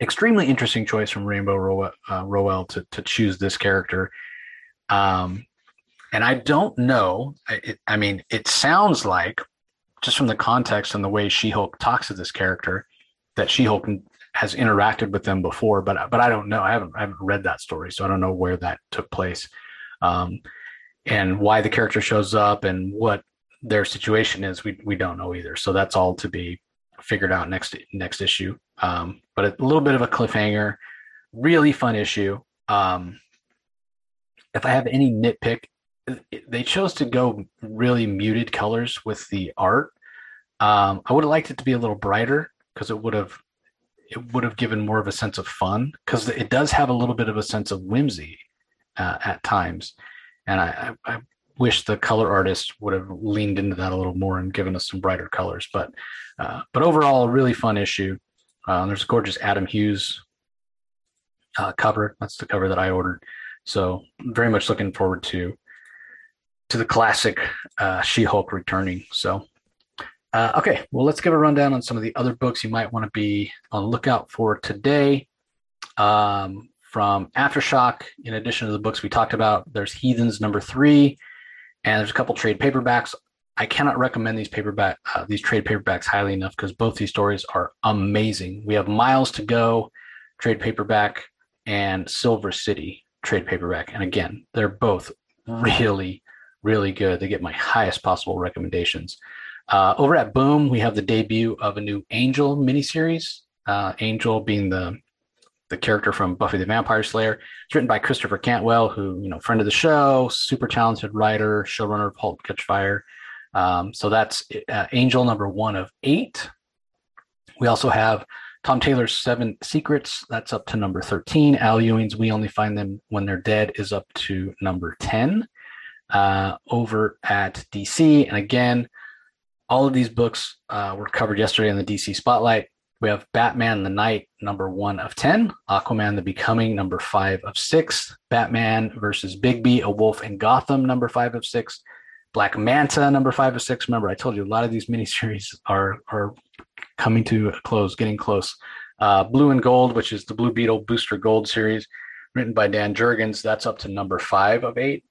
extremely interesting choice from Rainbow Rowell, uh, Rowell to to choose this character. Um, and I don't know. It, I mean, it sounds like just from the context and the way She-Hulk talks to this character that She-Hulk has interacted with them before, but but I don't know. I haven't I haven't read that story, so I don't know where that took place, um, and why the character shows up and what their situation is, we we don't know either. So that's all to be figured out next next issue. Um, but a little bit of a cliffhanger, really fun issue. Um, if I have any nitpick, they chose to go really muted colors with the art. Um, I would have liked it to be a little brighter because it would have it would have given more of a sense of fun because it does have a little bit of a sense of whimsy uh, at times, and I, I, I wish the color artist would have leaned into that a little more and given us some brighter colors. But uh, but overall, really fun issue. Uh, there's a gorgeous Adam Hughes uh, cover. That's the cover that I ordered. So very much looking forward to to the classic uh, She-Hulk returning. So uh, okay, well let's give a rundown on some of the other books you might want to be on lookout for today. Um, from Aftershock, in addition to the books we talked about, there's Heathens number three, and there's a couple trade paperbacks. I cannot recommend these paperback uh, these trade paperbacks highly enough because both these stories are amazing. We have Miles to Go trade paperback and Silver City trade paperback, and again, they're both really really good. They get my highest possible recommendations. Uh, over at Boom, we have the debut of a new Angel miniseries. Uh, Angel being the the character from Buffy the Vampire Slayer. It's written by Christopher Cantwell, who, you know, friend of the show, super talented writer, showrunner of *Halt Catch Fire. Um, so that's uh, Angel number one of eight. We also have Tom Taylor's Seven Secrets. That's up to number 13. Al Ewing's We Only Find Them When They're Dead is up to number 10 uh, over at DC. And again, all of these books uh, were covered yesterday in the DC Spotlight. We have Batman the Knight, number one of 10, Aquaman the Becoming, number five of six, Batman versus Bigby, A Wolf in Gotham, number five of six, Black Manta, number five of six. Remember, I told you a lot of these miniseries are, are coming to a close, getting close. Uh, Blue and Gold, which is the Blue Beetle Booster Gold series, written by Dan Jurgens, that's up to number five of eight.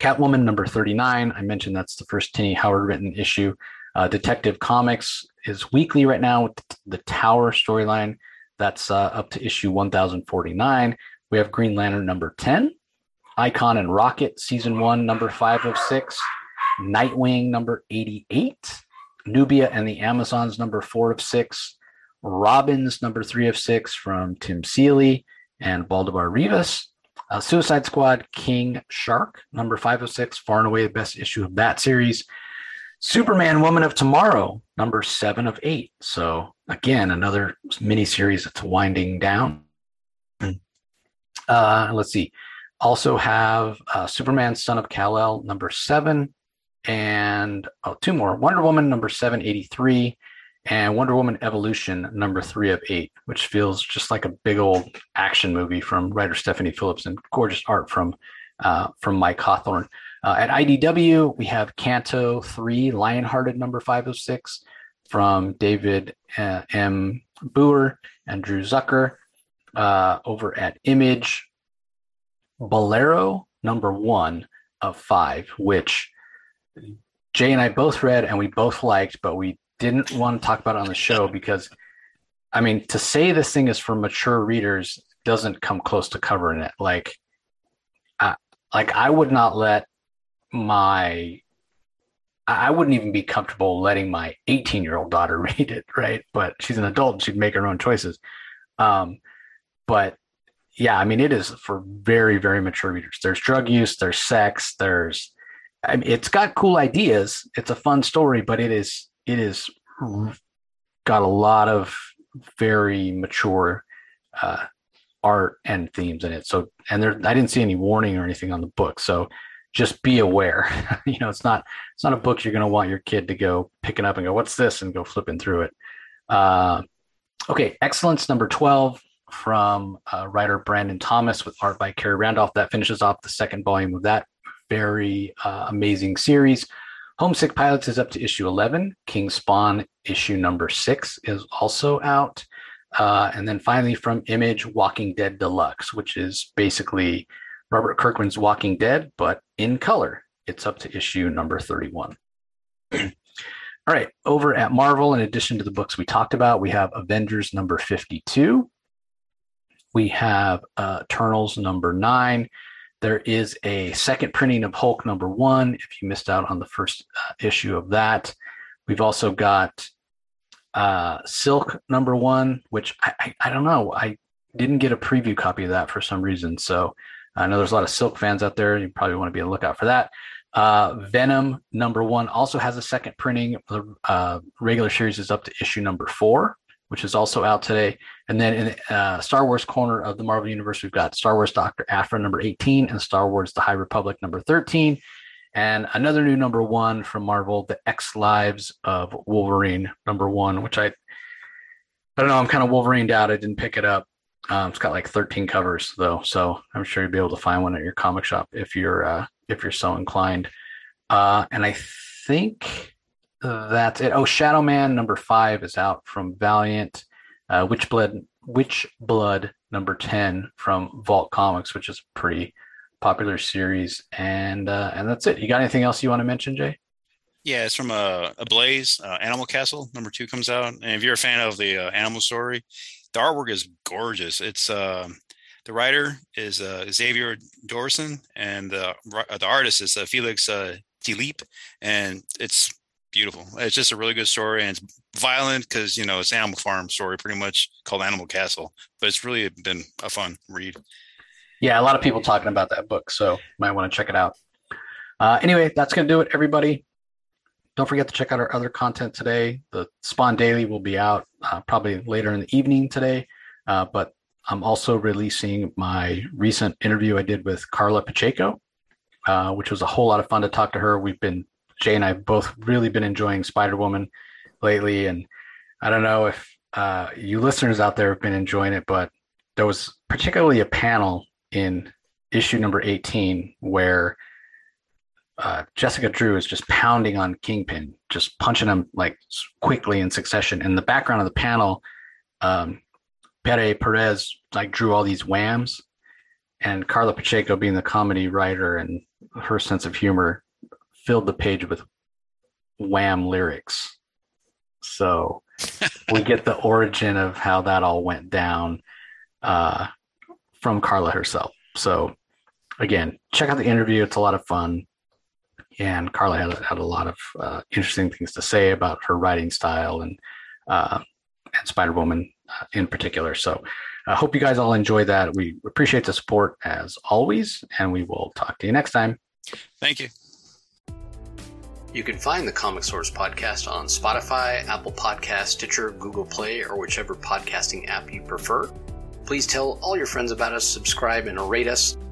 Catwoman, number 39. I mentioned that's the first Tini Howard written issue. Uh, Detective Comics is weekly right now with the Tower storyline. That's uh, up to issue 1049. We have Green Lantern number 10. Icon and Rocket, season one, number five of six. Nightwing, number 88. Nubia and the Amazons, number four of six. Robins, number three of six from Tim Seeley and Baldemar Rivas. Uh, Suicide Squad, King Shark, number five of six, far and away the best issue of that series. Superman, Woman of Tomorrow, number seven of eight. So again, another mini series that's winding down. Uh, let's see. Also have uh, Superman, Son of Kal-El, number seven, and oh, two more. Wonder Woman, number seven eighty three, and Wonder Woman Evolution, number three of eight, which feels just like a big old action movie from writer Stephanie Phillips and gorgeous art from uh, from Mike Hawthorne. Uh, at IDW, we have Canto 3, Lionhearted number 506 from David uh, M. Booher and Drew Zucker. Uh, over at Image, Bolero number one of five, which Jay and I both read and we both liked, but we didn't want to talk about it on the show because, I mean, to say this thing is for mature readers doesn't come close to covering it. Like, I, like I would not let my I wouldn't even be comfortable letting my 18 year old daughter read it, right? But she's an adult and she'd make her own choices. Um, but yeah, I mean, it is for very, very mature readers. There's drug use, there's sex, there's, I mean, it's got cool ideas. It's a fun story, but it is, it is got a lot of very mature uh, art and themes in it. So, and there, I didn't see any warning or anything on the book. So just be aware. you know, it's not it's not a book you're going to want your kid to go picking up and go, "What's this?" and go flipping through it. Uh, okay, excellence number twelve from uh, writer Brandon Thomas with art by Khary Randolph. That finishes off the second volume of that very uh, amazing series. Homesick Pilots is up to issue 11. King Spawn issue number six is also out. Uh, and then finally from Image, Walking Dead Deluxe, which is basically Robert Kirkman's Walking Dead, but in color. It's up to issue number 31. All right, over at Marvel, in addition to the books we talked about, we have Avengers number 52. We have uh, Eternals number nine. There is a second printing of Hulk number one, if you missed out on the first uh, issue of that. We've also got uh, Silk number one, which I, I, I don't know. I didn't get a preview copy of that for some reason. So I know there's a lot of Silk fans out there. You probably want to be on the lookout for that. Uh, Venom number one also has a second printing. The uh, regular series is up to issue number four, which is also out today. And then in the uh, Star Wars corner of the Marvel Universe, we've got Star Wars Dr. Aphra number 18 and Star Wars The High Republic number 13. And another new number one from Marvel, The X Lives of Wolverine number one, which I I don't know. I'm kind of Wolverined out. I didn't pick it up. Um, it's got like 13 covers though, so I'm sure you'll be able to find one at your comic shop if you're uh, if you're so inclined. Uh, and I think that's it. Oh, Shadowman number five is out from Valiant. Uh, Witchblood, Witch Blood number 10 from Vault Comics, which is a pretty popular series. And uh, and that's it. You got anything else you want to mention, Jay? Yeah, it's from uh, Ablaze Uh, Animal Castle number two comes out, and if you're a fan of the uh, Animal Story, the artwork is gorgeous. It's uh, the writer is uh, Xavier Dorison, and the the artist is uh, Felix uh, Delep, and it's beautiful. It's just a really good story, and it's violent because you know it's Animal Farm story, pretty much called Animal Castle. But it's really been a fun read. Yeah, a lot of people talking about that book, so might want to check it out. Uh, anyway, that's going to do it, everybody. Don't forget to check out our other content today. The Spawn Daily will be out uh, probably later in the evening today, uh, but I'm also releasing my recent interview I did with Karla Pacheco, uh, which was a whole lot of fun to talk to her. We've been, Jay and I both really been enjoying Spider Woman lately. And I don't know if uh, you listeners out there have been enjoying it, but there was particularly a panel in issue number 18 where uh, Jessica Drew is just pounding on Kingpin, just punching him like quickly in succession. In the background of the panel, um, Pere Perez like drew all these whams, and Karla Pacheco, being the comedy writer and her sense of humor, filled the page with wham lyrics. So we get the origin of how that all went down uh, from Karla herself. So again, check out the interview. It's a lot of fun. And Karla had, had a lot of uh, interesting things to say about her writing style and uh, and Spider Woman uh, in particular. So I hope you guys all enjoy that. We appreciate the support as always, and we will talk to you next time. Thank you. You can find the Comic Source podcast on Spotify, Apple Podcast, Stitcher, Google Play, or whichever podcasting app you prefer. Please tell all your friends about us, subscribe, and rate us.